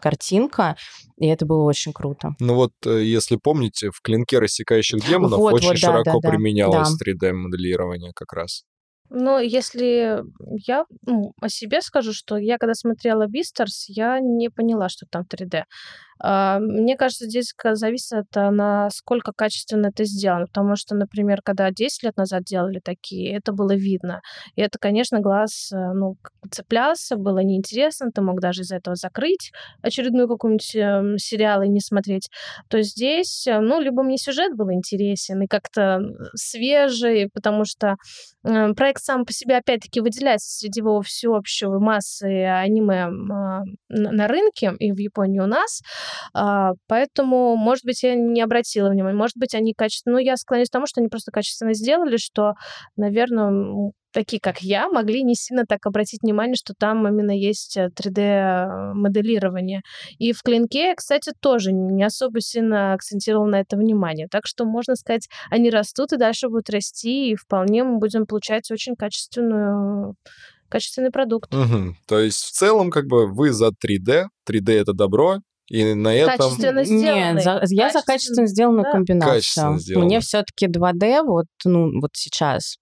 картинка, и это было очень круто. Ну вот, э, если помните, в «Клинке рассекающих демонов» вот, очень вот, да, широко да, применялось да. 3D-моделирование как раз. Ну, если я ну, о себе скажу, что я когда смотрела Бистерс, я не поняла, что там 3D. А, мне кажется, здесь зависит от насколько качественно это сделано. Потому что, например, когда 10 лет назад делали такие, это было видно. И это, конечно, глаз э, ну, цеплялся, было неинтересно, ты мог даже из-за этого закрыть очередной какой-нибудь эм, сериал и не смотреть. То здесь, э, ну, либо мне сюжет был интересен и как-то свежий, потому что э, проект сам по себе, опять-таки, выделяется среди его всеобщего массы аниме а, на рынке и в Японии у нас. А, поэтому, может быть, я не обратила внимания. Может быть, они качественно... Ну, я склоняюсь к тому, что они просто качественно сделали, что, наверное, такие, как я, могли не сильно так обратить внимание, что там именно есть 3D-моделирование. Э, и в клинке, кстати, тоже не особо сильно акцентировал на это внимание. Так что, можно сказать, они растут и дальше будут расти, и вполне мы будем получать очень качественную качественный продукт. Угу. То есть в целом как бы вы за 3D, 3D это добро, и на этом... Качественно Нет, за, я за качественно сделанную да. комбинацию. Качественно. Мне все-таки 2D, вот, ну, вот сейчас,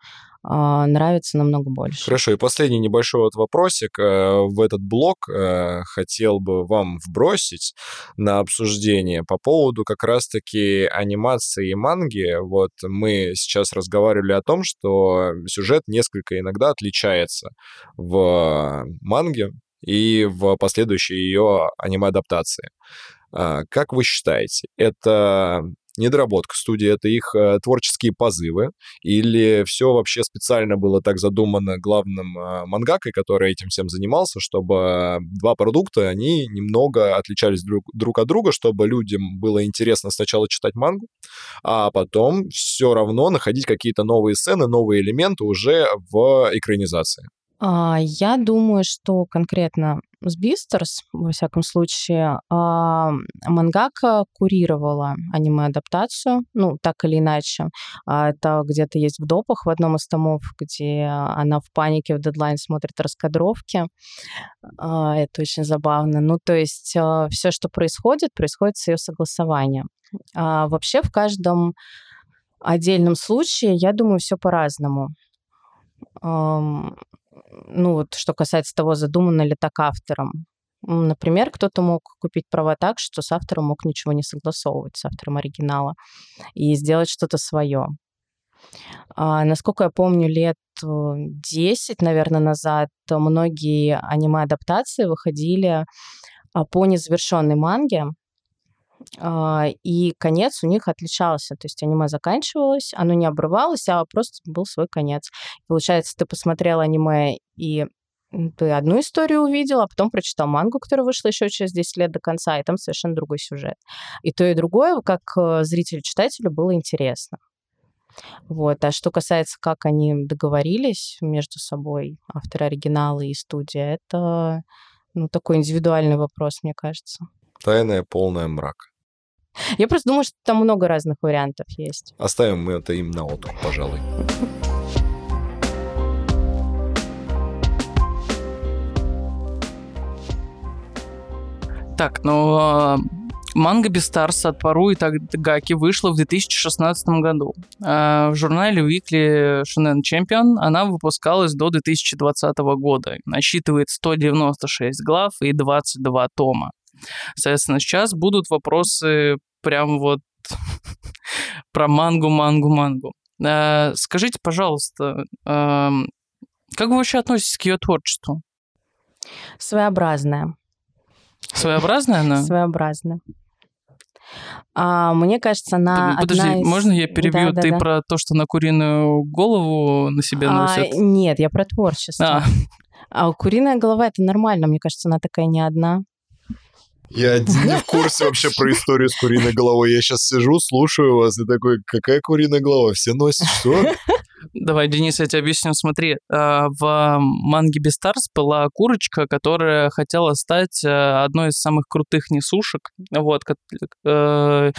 а, нравится намного больше. Хорошо, и последний небольшой вот вопросик э, в этот блок э, хотел бы вам вбросить на обсуждение по поводу как раз-таки анимации и манги. Вот мы сейчас разговаривали о том, что сюжет несколько иногда отличается в манге и в последующей ее аниме-адаптации. А, как вы считаете, это недоработка студии, это их э, творческие позывы, или все вообще специально было так задумано главным э, мангакой, который этим всем занимался, чтобы два продукта, они немного отличались друг, друг от друга, чтобы людям было интересно сначала читать мангу, а потом все равно находить какие-то новые сцены, новые элементы уже в экранизации. А, я думаю, что конкретно с Бистерс, во всяком случае, а, мангака курировала аниме-адаптацию, ну, так или иначе. А, это где-то есть в допах в одном из томов, где она в панике в дедлайн смотрит раскадровки. Это очень забавно. Ну, то есть все, что происходит, происходит с ее согласованием. Вообще в каждом отдельном случае, я думаю, все по-разному ну вот что касается того, задумано ли так автором. Например, кто-то мог купить права так, что с автором мог ничего не согласовывать, с автором оригинала, и сделать что-то свое. А, насколько я помню, лет 10, наверное, назад многие аниме-адаптации выходили а, по незавершенной манге, и конец у них отличался. То есть аниме заканчивалось, оно не обрывалось, а просто был свой конец. Получается, ты посмотрел аниме и ты одну историю увидел, а потом прочитал мангу, которая вышла еще через 10 лет до конца, и там совершенно другой сюжет. И то, и другое, как э, зрителю-читателю, было интересно. Вот. А что касается, как они договорились между собой, авторы оригинала и студия, это ну, такой индивидуальный вопрос, мне кажется. Тайная полная мрак. Я просто думаю, что там много разных вариантов есть. Оставим мы это им на откуп, пожалуй. Так, ну, а, манга Бестарс от Пару и Тагаки вышла в 2016 году. А в журнале Weekly Shonen Champion она выпускалась до 2020 года. Насчитывает 196 глав и 22 тома. Соответственно, сейчас будут вопросы прям вот про мангу, мангу, мангу. Э, скажите, пожалуйста, э, как вы вообще относитесь к ее творчеству? Своеобразная. Своеобразная она? Своеобразная. А, мне кажется, она Подожди, одна из... можно я перебью? Да, Ты да. про то, что на куриную голову на себе а, носит? Нет, я про творчество. А. а куриная голова это нормально, мне кажется, она такая не одна. Я не в курсе вообще про историю с куриной головой. Я сейчас сижу, слушаю вас и такой, какая куриная голова? Все носят что? Давай, Денис, я тебе объясню. Смотри, а, в манге Бестарс была курочка, которая хотела стать э, одной из самых крутых несушек, вот, э,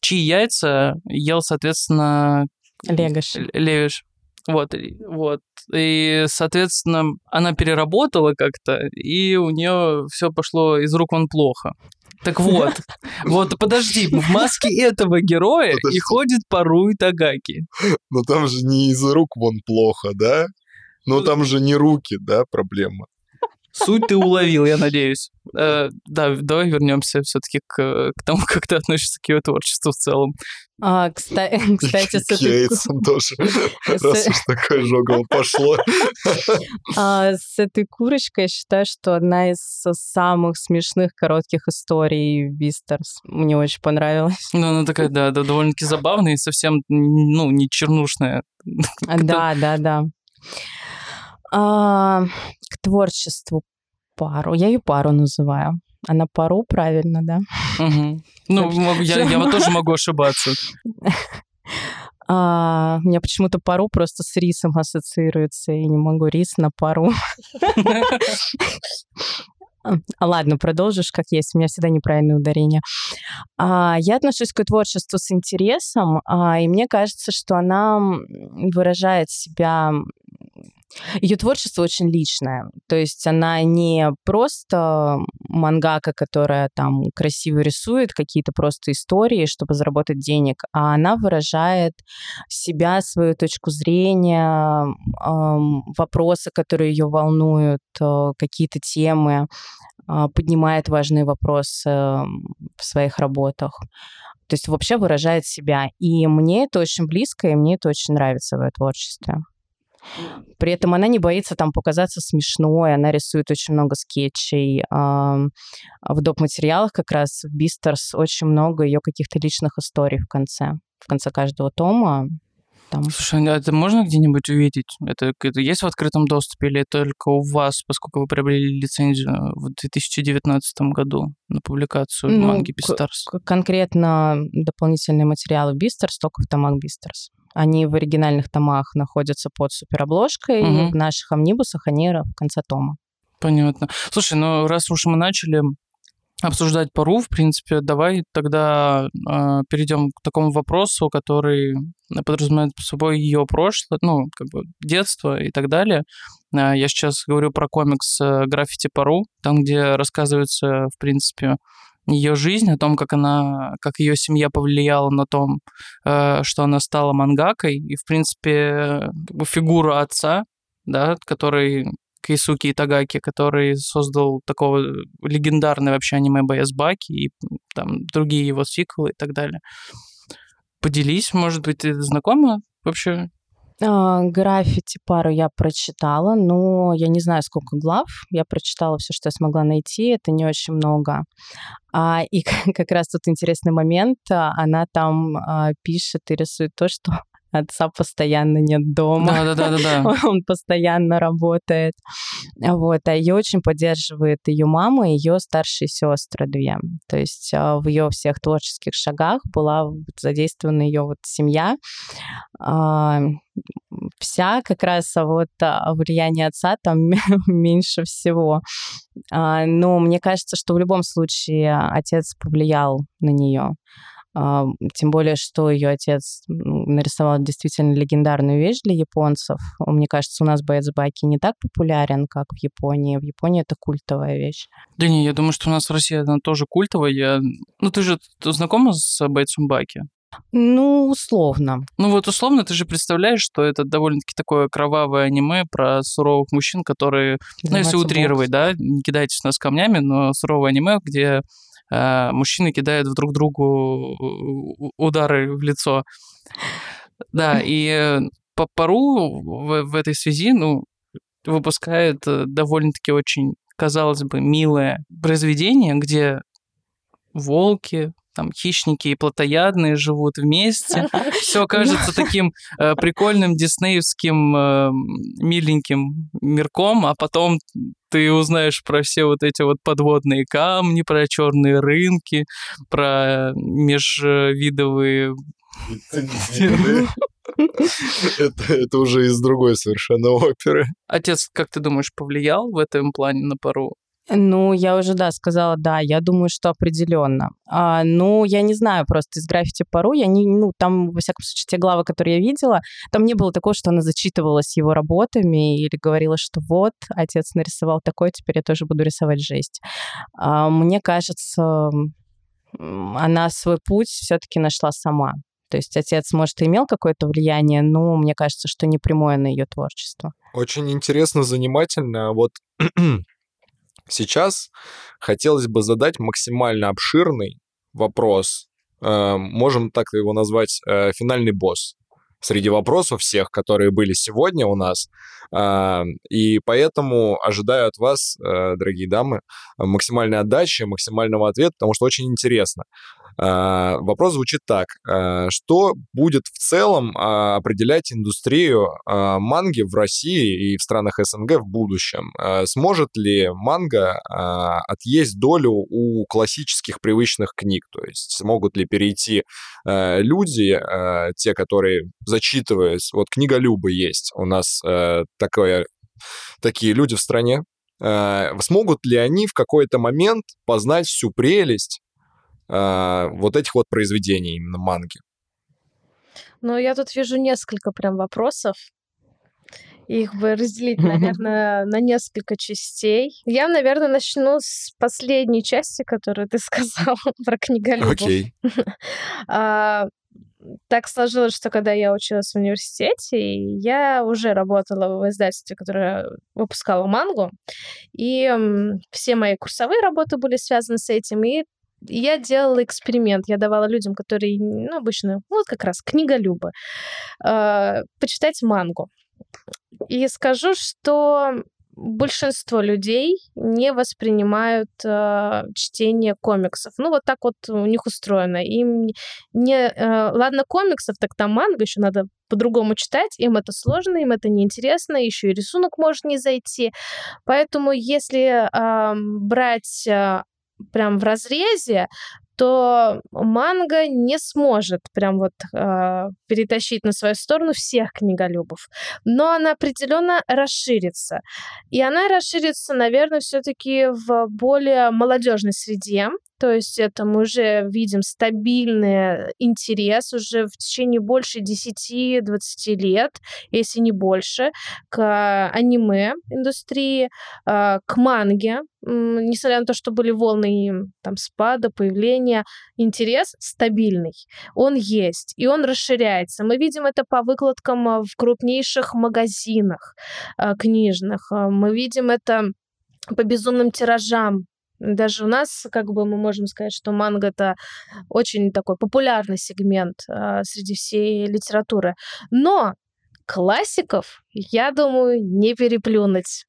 чьи яйца ел, соответственно... Легаш. Левиш. Вот, вот. И, соответственно, она переработала как-то, и у нее все пошло из рук вон плохо. Так вот, вот подожди, в маске этого героя подожди. и ходит Пару и Тагаки. Но там же не из рук вон плохо, да? Но ну, там же не руки, да, проблема. Суть ты уловил, я надеюсь. Э, да, давай вернемся все-таки к, к тому, как ты относишься к ее творчеству в целом. А, кстати, кстати, с этой... яйцам тоже, раз уж такое жогово пошло. А, с этой курочкой я считаю, что одна из самых смешных коротких историй Вистерс. Мне очень понравилась. Ну, она такая, да, да довольно-таки забавная и совсем, ну, не чернушная. Да, да, да. А, к творчеству пару. Я ее пару называю. Она пару, правильно, да? Угу. Ну, я, я вот тоже могу ошибаться. А, у меня почему-то пару просто с рисом ассоциируется, и не могу рис на пару. А, ладно, продолжишь, как есть. У меня всегда неправильное ударение. А, я отношусь к творчеству с интересом, а, и мне кажется, что она выражает себя Ее творчество очень личное. То есть она не просто мангака, которая там красиво рисует какие-то просто истории, чтобы заработать денег, а она выражает себя, свою точку зрения, вопросы, которые ее волнуют, э, какие-то темы, а, поднимает важные вопросы в своих работах. То есть вообще выражает себя. И мне это очень близко, и мне это очень нравится в ее творчестве. При этом она не боится там показаться смешной, она рисует очень много скетчей. В доп. материалах как раз в Beastars очень много ее каких-то личных историй в конце. В конце каждого тома там. Слушай, а это можно где-нибудь увидеть? Это, это есть в открытом доступе или только у вас, поскольку вы приобрели лицензию в 2019 году на публикацию ну, манги Beastars? Конкретно дополнительные материалы Beastars только в томах Beastars. Они в оригинальных томах находятся под суперобложкой, угу. и в наших омнибусах они в конце тома. Понятно. Слушай, ну раз уж мы начали обсуждать пару, в принципе, давай тогда э, перейдем к такому вопросу, который подразумевает по собой ее прошлое, ну, как бы детство и так далее. Э, я сейчас говорю про комикс э, «Граффити Пару», там, где рассказывается, в принципе, ее жизнь, о том, как она, как ее семья повлияла на том, э, что она стала мангакой, и, в принципе, фигура отца, да, который Кейсуки Итагаки, который создал такого легендарный вообще аниме Бояс Баки и там другие его сиквелы и так далее. Поделись, может быть, ты знакома вообще а, граффити пару я прочитала, но я не знаю, сколько глав. Я прочитала все, что я смогла найти. Это не очень много. А, и как раз тут интересный момент. А, она там а, пишет и рисует то, что отца постоянно нет дома. Да, да, да, да. Он постоянно работает. Вот, а ее очень поддерживает ее мама и ее старшие сестры две. То есть а, в ее всех творческих шагах была задействована ее вот семья. А, вся как раз а вот влияние отца там меньше всего. Но мне кажется, что в любом случае отец повлиял на нее. А, тем более, что ее отец нарисовал действительно легендарную вещь для японцев. Мне кажется, у нас боец Баки не так популярен, как в Японии. В Японии это культовая вещь. Да не, я думаю, что у нас в России она тоже культовая. Я... Ну, ты же ты знакома с бойцом Баки? Ну, условно. Ну вот условно ты же представляешь, что это довольно-таки такое кровавое аниме про суровых мужчин, которые, Заниматься ну если утрировать, бокс. да, не кидайтесь нас камнями, но суровое аниме, где мужчины кидают друг другу удары в лицо. Да, и по пару в, в этой связи, ну, выпускает э, довольно-таки очень, казалось бы, милое произведение, где волки, там хищники и плотоядные живут вместе. Все кажется таким э, прикольным диснеевским э, миленьким мирком, а потом ты узнаешь про все вот эти вот подводные камни, про черные рынки, про межвидовые это, это уже из другой совершенно оперы. Отец, как ты думаешь, повлиял в этом плане на пару? Ну, я уже, да, сказала, да, я думаю, что определенно. А, ну, я не знаю, просто из граффити пару, я не, ну, там, во всяком случае, те главы, которые я видела, там не было такого, что она зачитывалась его работами или говорила, что вот, отец нарисовал такой, теперь я тоже буду рисовать жесть. А, мне кажется, она свой путь все-таки нашла сама. То есть отец, может, и имел какое-то влияние, но мне кажется, что не прямое на ее творчество. Очень интересно, занимательно. Вот Сейчас хотелось бы задать максимально обширный вопрос. Э, можем так его назвать э, финальный босс среди вопросов всех, которые были сегодня у нас. Э, и поэтому ожидаю от вас, дорогие дамы, максимальной отдачи, максимального ответа, потому что очень интересно. А, вопрос звучит так. А, что будет в целом а, определять индустрию манги в России и в странах СНГ в будущем? Сможет ли манга отъесть долю у классических привычных книг? То есть смогут ли перейти люди, те, которые зачитывают, вот книголюбы есть у нас такое, такие люди в стране, смогут ли они в какой-то момент познать всю прелесть э, вот этих вот произведений, именно манги? Ну, я тут вижу несколько прям вопросов. их бы разделить, наверное, на несколько частей. Я, наверное, начну с последней части, которую ты сказал про книголюбов. Окей. А, так сложилось, что когда я училась в университете, я уже работала в издательстве, которое выпускало мангу, и все мои курсовые работы были связаны с этим, и я делала эксперимент. Я давала людям, которые, ну, обычно, вот как раз книголюбы, э, почитать мангу. И скажу, что большинство людей не воспринимают э, чтение комиксов. Ну, вот так вот у них устроено. Им не... Э, ладно, комиксов, так там манго еще надо по-другому читать. Им это сложно, им это неинтересно, еще и рисунок может не зайти. Поэтому если э, брать прям в разрезе, то манга не сможет прям вот э, перетащить на свою сторону всех книголюбов, но она определенно расширится. И она расширится, наверное, все-таки в более молодежной среде, то есть это мы уже видим стабильный интерес уже в течение больше 10-20 лет, если не больше, к аниме индустрии, а, к манге. Несмотря на то, что были волны там спада, появления, интерес стабильный. Он есть, и он расширяется. Мы видим это по выкладкам а, в крупнейших магазинах а, книжных. Мы видим это по безумным тиражам даже у нас, как бы мы можем сказать, что манга это очень такой популярный сегмент э, среди всей литературы. Но классиков, я думаю, не переплюнуть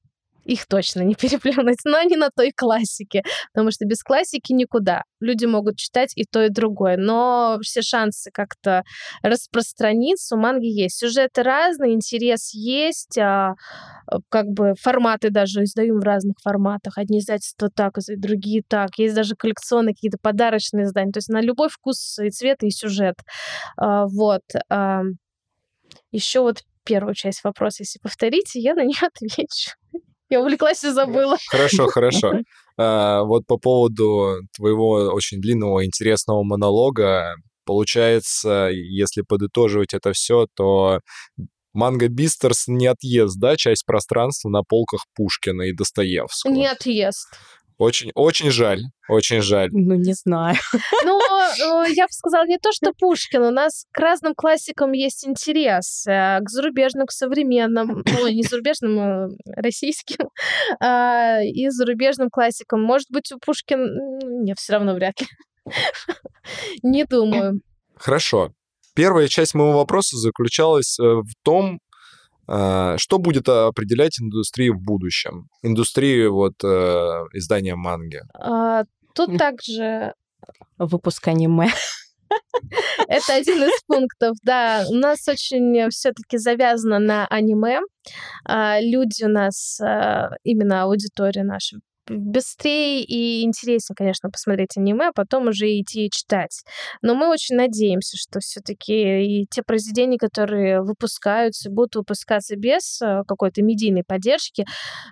их точно не переплюнуть, но они на той классике, потому что без классики никуда. Люди могут читать и то, и другое, но все шансы как-то распространиться у манги есть. Сюжеты разные, интерес есть, а, как бы форматы даже издаем в разных форматах. Одни издательства так, другие так. Есть даже коллекционные какие-то подарочные издания. То есть на любой вкус и цвет, и сюжет. А, вот. А, еще вот первую часть вопроса, если повторите, я на нее отвечу. Я увлеклась и забыла. Хорошо, хорошо. А, вот по поводу твоего очень длинного интересного монолога, получается, если подытоживать это все, то Манго Бистерс не отъест, да, часть пространства на полках Пушкина и Достоевского? Не отъест. Очень, очень жаль, очень жаль. Ну, не знаю. Ну, я бы сказала, не то, что Пушкин. У нас к разным классикам есть интерес. Э, к зарубежным, к современным. Ну, не зарубежным, а российским. А, и зарубежным классикам. Может быть, у Пушкина... Не, все равно вряд ли. Не думаю. Хорошо. Первая часть моего вопроса заключалась э, в том, что будет определять индустрию в будущем? Индустрию вот э, издания манги? А, тут также... Выпуск аниме. Это один из пунктов, да. У нас очень все-таки завязано на аниме. А, люди у нас, а, именно аудитория наша, быстрее и интереснее, конечно, посмотреть аниме, а потом уже идти и читать. Но мы очень надеемся, что все-таки и те произведения, которые выпускаются, будут выпускаться без э, какой-то медийной поддержки,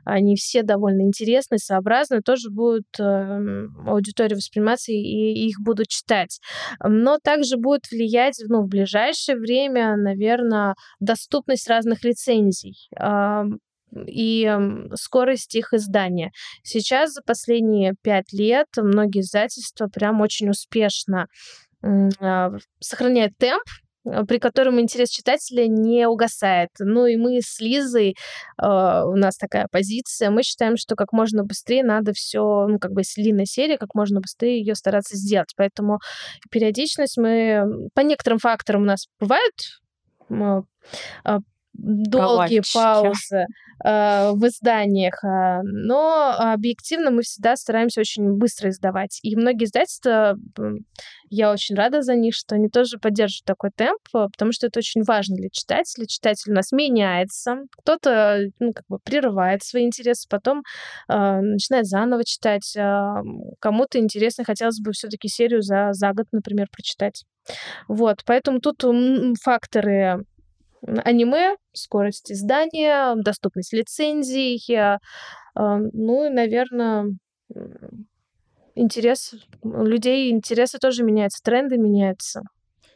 они все довольно интересные, сообразные, тоже будут э, аудитория восприниматься и их будут читать. Но также будет влиять ну, в ближайшее время, наверное, доступность разных лицензий и скорость их издания. Сейчас за последние пять лет многие издательства прям очень успешно а, сохраняют темп, а, при котором интерес читателя не угасает. Ну и мы с Лизой, э, у нас такая позиция, мы считаем, что как можно быстрее надо все, ну как бы если длинная серия, как можно быстрее ее стараться сделать. Поэтому периодичность мы по некоторым факторам у нас бывают долгие паузы э, в изданиях, э, но объективно мы всегда стараемся очень быстро издавать. И многие издательства, я очень рада за них, что они тоже поддерживают такой темп, потому что это очень важно для читателя. Читатель у нас меняется, кто-то ну, как бы прерывает свои интересы, потом э, начинает заново читать. Э, кому-то интересно, хотелось бы все-таки серию за, за год, например, прочитать. Вот, поэтому тут факторы аниме, скорость издания, доступность лицензий, э, ну и, наверное, интерес людей, интересы тоже меняются, тренды меняются.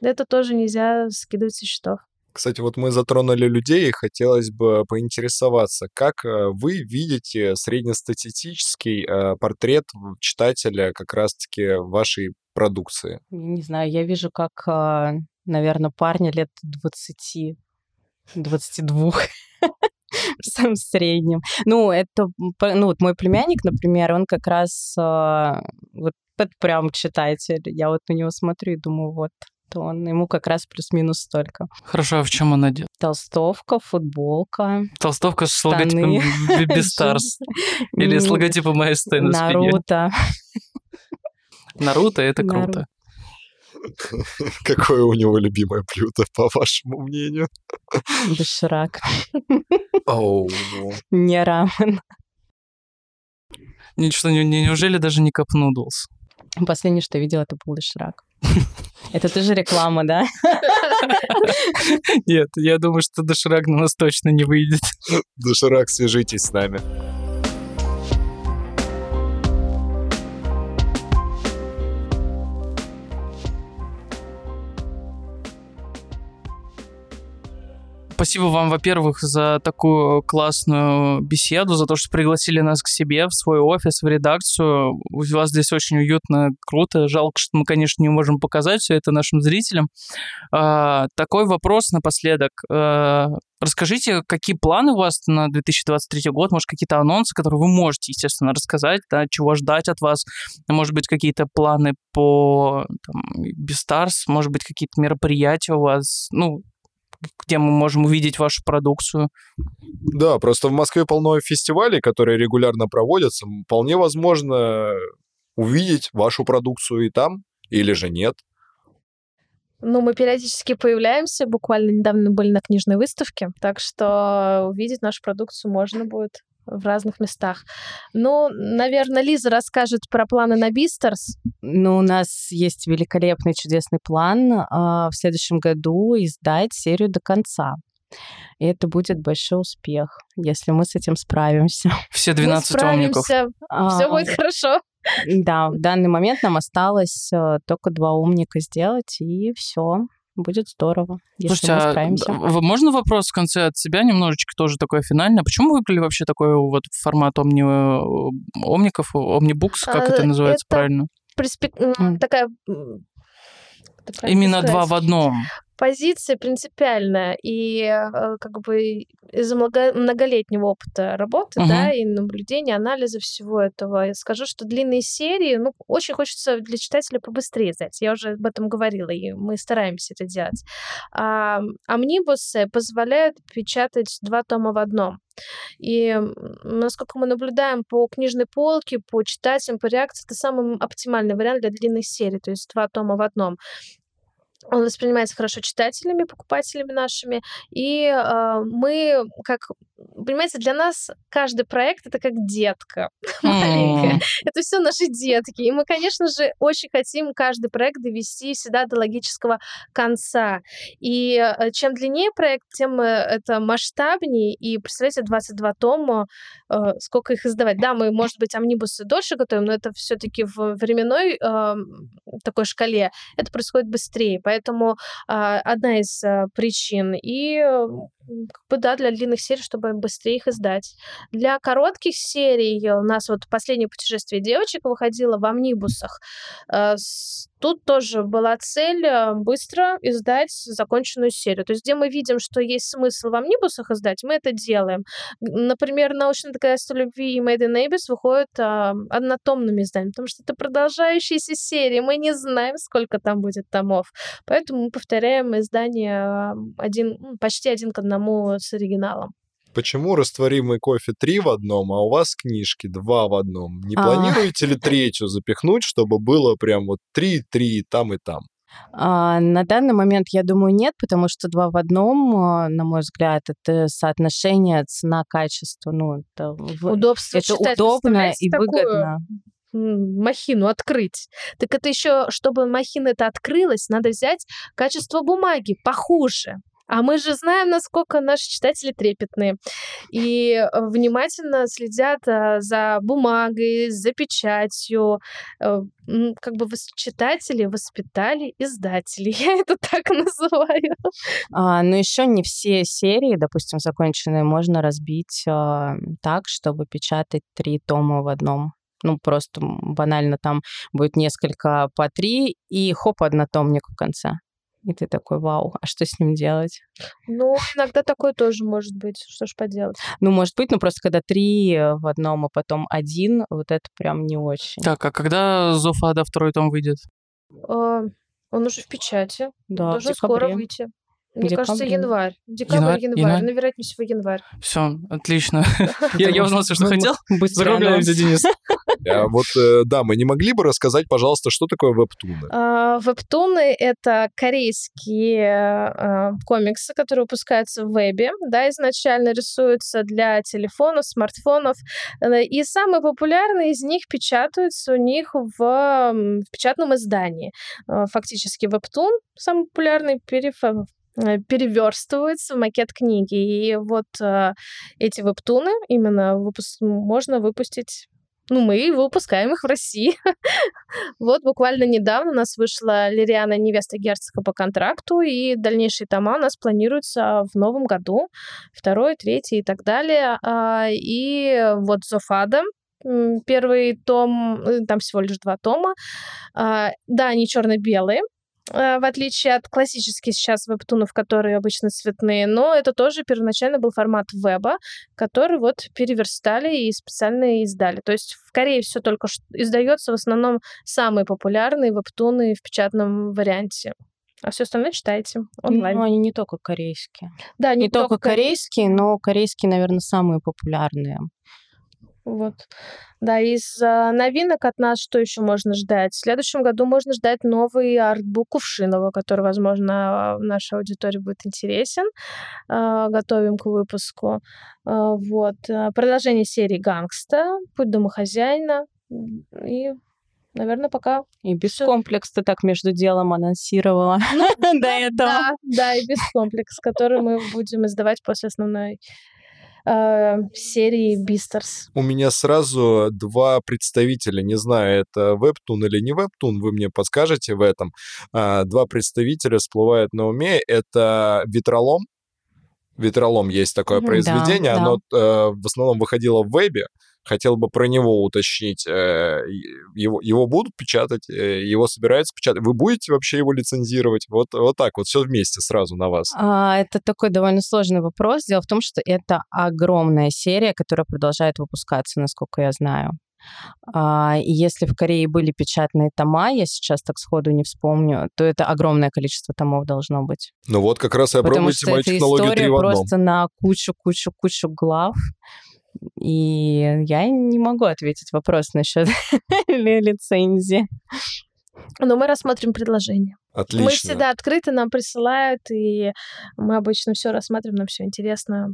Это тоже нельзя скидывать со счетов. Кстати, вот мы затронули людей, и хотелось бы поинтересоваться, как э, вы видите среднестатистический э, портрет читателя как раз-таки вашей продукции? Не знаю, я вижу, как, наверное, парня лет 20, 22 в самом среднем. Ну, это, ну, вот мой племянник, например, он как раз вот это прям читатель. Я вот на него смотрю и думаю, вот, то он ему как раз плюс-минус столько. Хорошо, а в чем он одет? Толстовка, футболка. Толстовка с логотипом Baby Stars. Или с логотипом АСТ на. Наруто. Наруто, это круто. Какое у него любимое блюдо, по вашему мнению? Доширак. Не рамен. Ничего, неужели даже не кап нудлс? Последнее, что я видела, это был доширак. Это тоже реклама, да? Нет, я думаю, что доширак на нас точно не выйдет. Доширак, свяжитесь с нами. Спасибо вам, во-первых, за такую классную беседу, за то, что пригласили нас к себе в свой офис, в редакцию. У вас здесь очень уютно, круто. Жалко, что мы, конечно, не можем показать все это нашим зрителям. А, такой вопрос напоследок. А, расскажите, какие планы у вас на 2023 год? Может, какие-то анонсы, которые вы можете, естественно, рассказать, да, чего ждать от вас? Может быть, какие-то планы по там, Бестарс, может быть, какие-то мероприятия у вас? Ну, где мы можем увидеть вашу продукцию. Да, просто в Москве полно фестивалей, которые регулярно проводятся. Вполне возможно увидеть вашу продукцию и там, или же нет. Ну, мы периодически появляемся, буквально недавно были на книжной выставке, так что увидеть нашу продукцию можно будет в разных местах. Ну, наверное, Лиза расскажет про планы на Бистерс. Ну, у нас есть великолепный, чудесный план э, в следующем году издать серию до конца. И это будет большой успех, если мы с этим справимся. Все 12 мы справимся, умников. А, Все будет хорошо. Да, в данный момент нам осталось э, только два умника сделать, и все будет здорово, если Слушайте, мы а, справимся. А, можно вопрос в конце от себя немножечко тоже такое финальное? Почему вы выбрали вообще такой вот формат омни... Омников, омнибукс, как а, это называется это правильно? Перспек... Mm. Такая Именно два в одном позиция принципиальная, и э, как бы из-за много, многолетнего опыта работы, uh-huh. да, и наблюдения, анализа всего этого, я скажу, что длинные серии, ну, очень хочется для читателя побыстрее сдать. Я уже об этом говорила, и мы стараемся это делать. А, амнибусы позволяют печатать два тома в одном. И насколько мы наблюдаем по книжной полке, по читателям, по реакции, это самый оптимальный вариант для длинных серий, то есть два тома в одном он воспринимается хорошо читателями, покупателями нашими, и э, мы, как понимаете, для нас каждый проект это как детка маленькая. Это все наши детки, и мы, конечно же, очень хотим каждый проект довести всегда до логического конца. И э, чем длиннее проект, тем э, это масштабнее. И представляете, 22 тома, э, сколько их издавать? Да, мы, может быть, амнибусы дольше готовим, но это все-таки в временной э, такой шкале это происходит быстрее. Поэтому а, одна из а, причин. И как бы, да, для длинных серий, чтобы быстрее их издать. Для коротких серий у нас вот последнее путешествие девочек выходило в амнибусах. Э, тут тоже была цель э, быстро издать законченную серию. То есть, где мы видим, что есть смысл в амнибусах издать, мы это делаем. Например, научная доказательство любви и Made in Neighbors выходят а, однотомными изданиями, потому что это продолжающиеся серии. Мы не знаем, сколько там будет томов. Поэтому мы повторяем издание один, почти один к одному одному с оригиналом. Почему растворимый кофе три в одном, а у вас книжки два в одном? Не а. планируете ли третью запихнуть, чтобы было прям вот три-три там и там? А, на данный момент, я думаю, нет, потому что два в одном, а, на мой взгляд, это соотношение цена-качество. Ну, это, Удобство это читать, удобно и выгодно махину открыть. Так это еще, чтобы махина это открылась, надо взять качество бумаги похуже А мы же знаем, насколько наши читатели трепетные и э, внимательно следят э, за бумагой, за печатью. Э, как бы читатели воспитали издателей. Я это так называю. А, но еще не все серии, допустим, законченные, можно разбить а, так, чтобы печатать три тома в одном ну, просто банально там будет несколько по три, и хоп, однотомник в конце. И ты такой, вау, а что с ним делать? Ну, иногда такое тоже может быть. Что ж поделать? Ну, может быть, но просто когда три в одном, а потом один, вот это прям не очень. Так, а когда Зофада второй том выйдет? А, он уже в печати. Да, Должен скоро выйти. Мне Декабре. кажется, январь. Декабрь, январь. январь. Ну, вероятнее всего, январь. Все, отлично. я, узнал все, что хотел. Закругляемся, Денис. А вот, э, да, мы не могли бы рассказать, пожалуйста, что такое вебтуны? А, вебтуны — это корейские а, комиксы, которые выпускаются в вебе, да, изначально рисуются для телефонов, смартфонов, э, и самые популярные из них печатаются у них в, печатном издании. Фактически вебтун самый популярный переф Э, переверстывается в макет книги. И вот э, эти вебтуны именно выпуск... можно выпустить ну, мы выпускаем их в России. вот буквально недавно у нас вышла Лириана «Невеста герцога по контракту», и дальнейшие тома у нас планируются в новом году, второй, третий и так далее. А, и вот Зофада, первый том, э, там всего лишь два тома. А, да, они черно-белые, Э, в отличие от классических сейчас вебтунов, которые обычно цветные, но это тоже первоначально был формат веба, который вот переверстали и специально издали. То есть в Корее все только что издается в основном самые популярные вебтуны в печатном варианте. А все остальное читайте онлайн. Ну, они не только корейские. Да, не, не только, только корейские, но корейские, наверное, самые популярные. Вот. Да, из э, новинок от нас что еще можно ждать? В следующем году можно ждать новый артбук Кувшинова, который, возможно, нашей аудитории будет интересен. Э, готовим к выпуску. Э, вот. Продолжение серии «Гангста», «Путь домохозяина». И наверное, пока. И без Всё. комплекс ты так между делом анонсировала ну, до этого. Да, да, и без комплекс, который мы будем издавать после основной э, серии Бистерс. У меня сразу два представителя, не знаю, это вебтун или не вебтун, вы мне подскажете в этом. А, два представителя всплывают на уме. Это Ветролом. Ветролом есть такое произведение, да, оно да. Э, в основном выходило в вебе, Хотел бы про него уточнить. Э, его, его будут печатать, э, его собираются печатать. Вы будете вообще его лицензировать? Вот, вот так вот, все вместе сразу на вас. А, это такой довольно сложный вопрос. Дело в том, что это огромная серия, которая продолжает выпускаться, насколько я знаю. А, если в Корее были печатные тома, я сейчас так сходу не вспомню, то это огромное количество томов должно быть. Ну вот как раз и опробуйте мою технологию 3 в одном. просто на кучу-кучу-кучу глав. И я не могу ответить вопрос насчет лицензии. Но мы рассмотрим предложение. Отлично. Мы всегда открыты, нам присылают, и мы обычно все рассматриваем, нам все интересно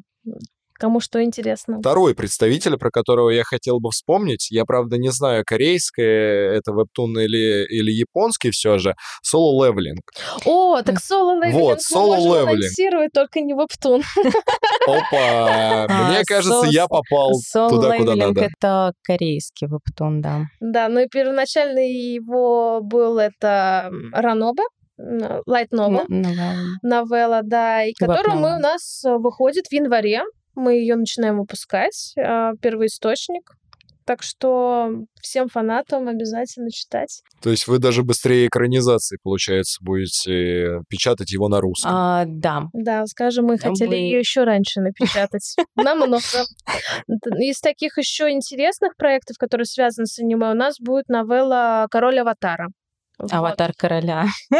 кому что интересно. Второй представитель, про которого я хотел бы вспомнить, я, правда, не знаю, корейское это вебтун или, или японский все же, Solo Leveling. О, так Solo Leveling вот, Solo Leveling. только не вебтун. Опа! Мне кажется, я попал туда, куда надо. это корейский вебтун, да. Да, ну и первоначально его был это Ранобе, Light Novel, новелла, да, и которая мы у нас выходит в январе мы ее начинаем выпускать, а, первоисточник. Так что всем фанатам обязательно читать. То есть вы даже быстрее экранизации, получается, будете печатать его на русском. А, да. Да, скажем, мы Там хотели ее еще раньше напечатать. Намного. Из таких еще интересных проектов, которые связаны с аниме, у нас будет новелла «Король Аватара». Аватар короля.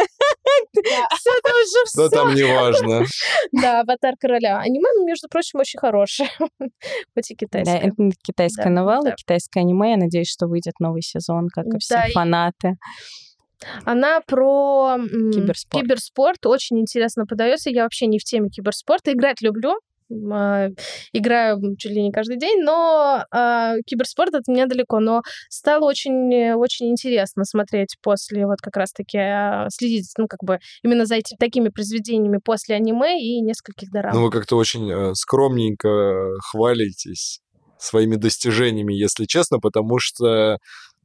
Все это уже все. Да, там не важно. Да, аватар короля. Аниме, между прочим, очень хорошее. Хоть и китайское. Да, китайская новелла, китайское аниме. Я надеюсь, что выйдет новый сезон, как и все фанаты. Она про киберспорт. киберспорт. Очень интересно подается. Я вообще не в теме киберспорта. Играть люблю, играю чуть ли не каждый день, но э, киберспорт от меня далеко. Но стало очень, очень интересно смотреть после вот как раз-таки э, следить, ну, как бы именно за этими такими произведениями после аниме и нескольких дорам. Ну, вы как-то очень э, скромненько хвалитесь своими достижениями, если честно, потому что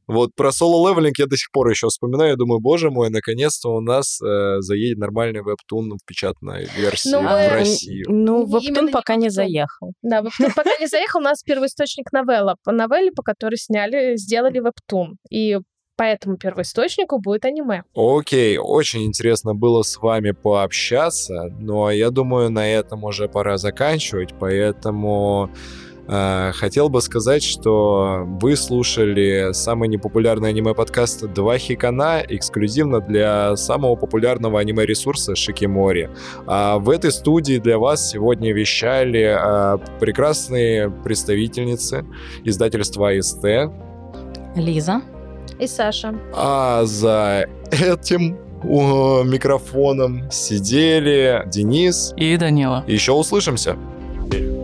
вот про соло-левелинг я до сих пор еще вспоминаю, думаю, боже мой, наконец-то у нас э, заедет нормальный вебтун в печатной версии Ну, в мы- Россию. Ну, Вебтун пока не заехал. Да, вебтун пока не заехал, у нас первый источник новелла. По новелле, по которой сняли, сделали вебтун. И по этому первоисточнику будет аниме. Окей, очень интересно было с вами пообщаться, но я думаю, на этом уже пора заканчивать, поэтому э, хотел бы сказать, что вы слушали самый непопулярный аниме-подкаст «Два хикана» эксклюзивно для самого популярного аниме-ресурса Шикимори. А в этой студии для вас сегодня вещали э, прекрасные представительницы издательства АСТ, Лиза. И Саша. а за этим о, микрофоном сидели Денис. И Данила. Еще услышимся. Yeah.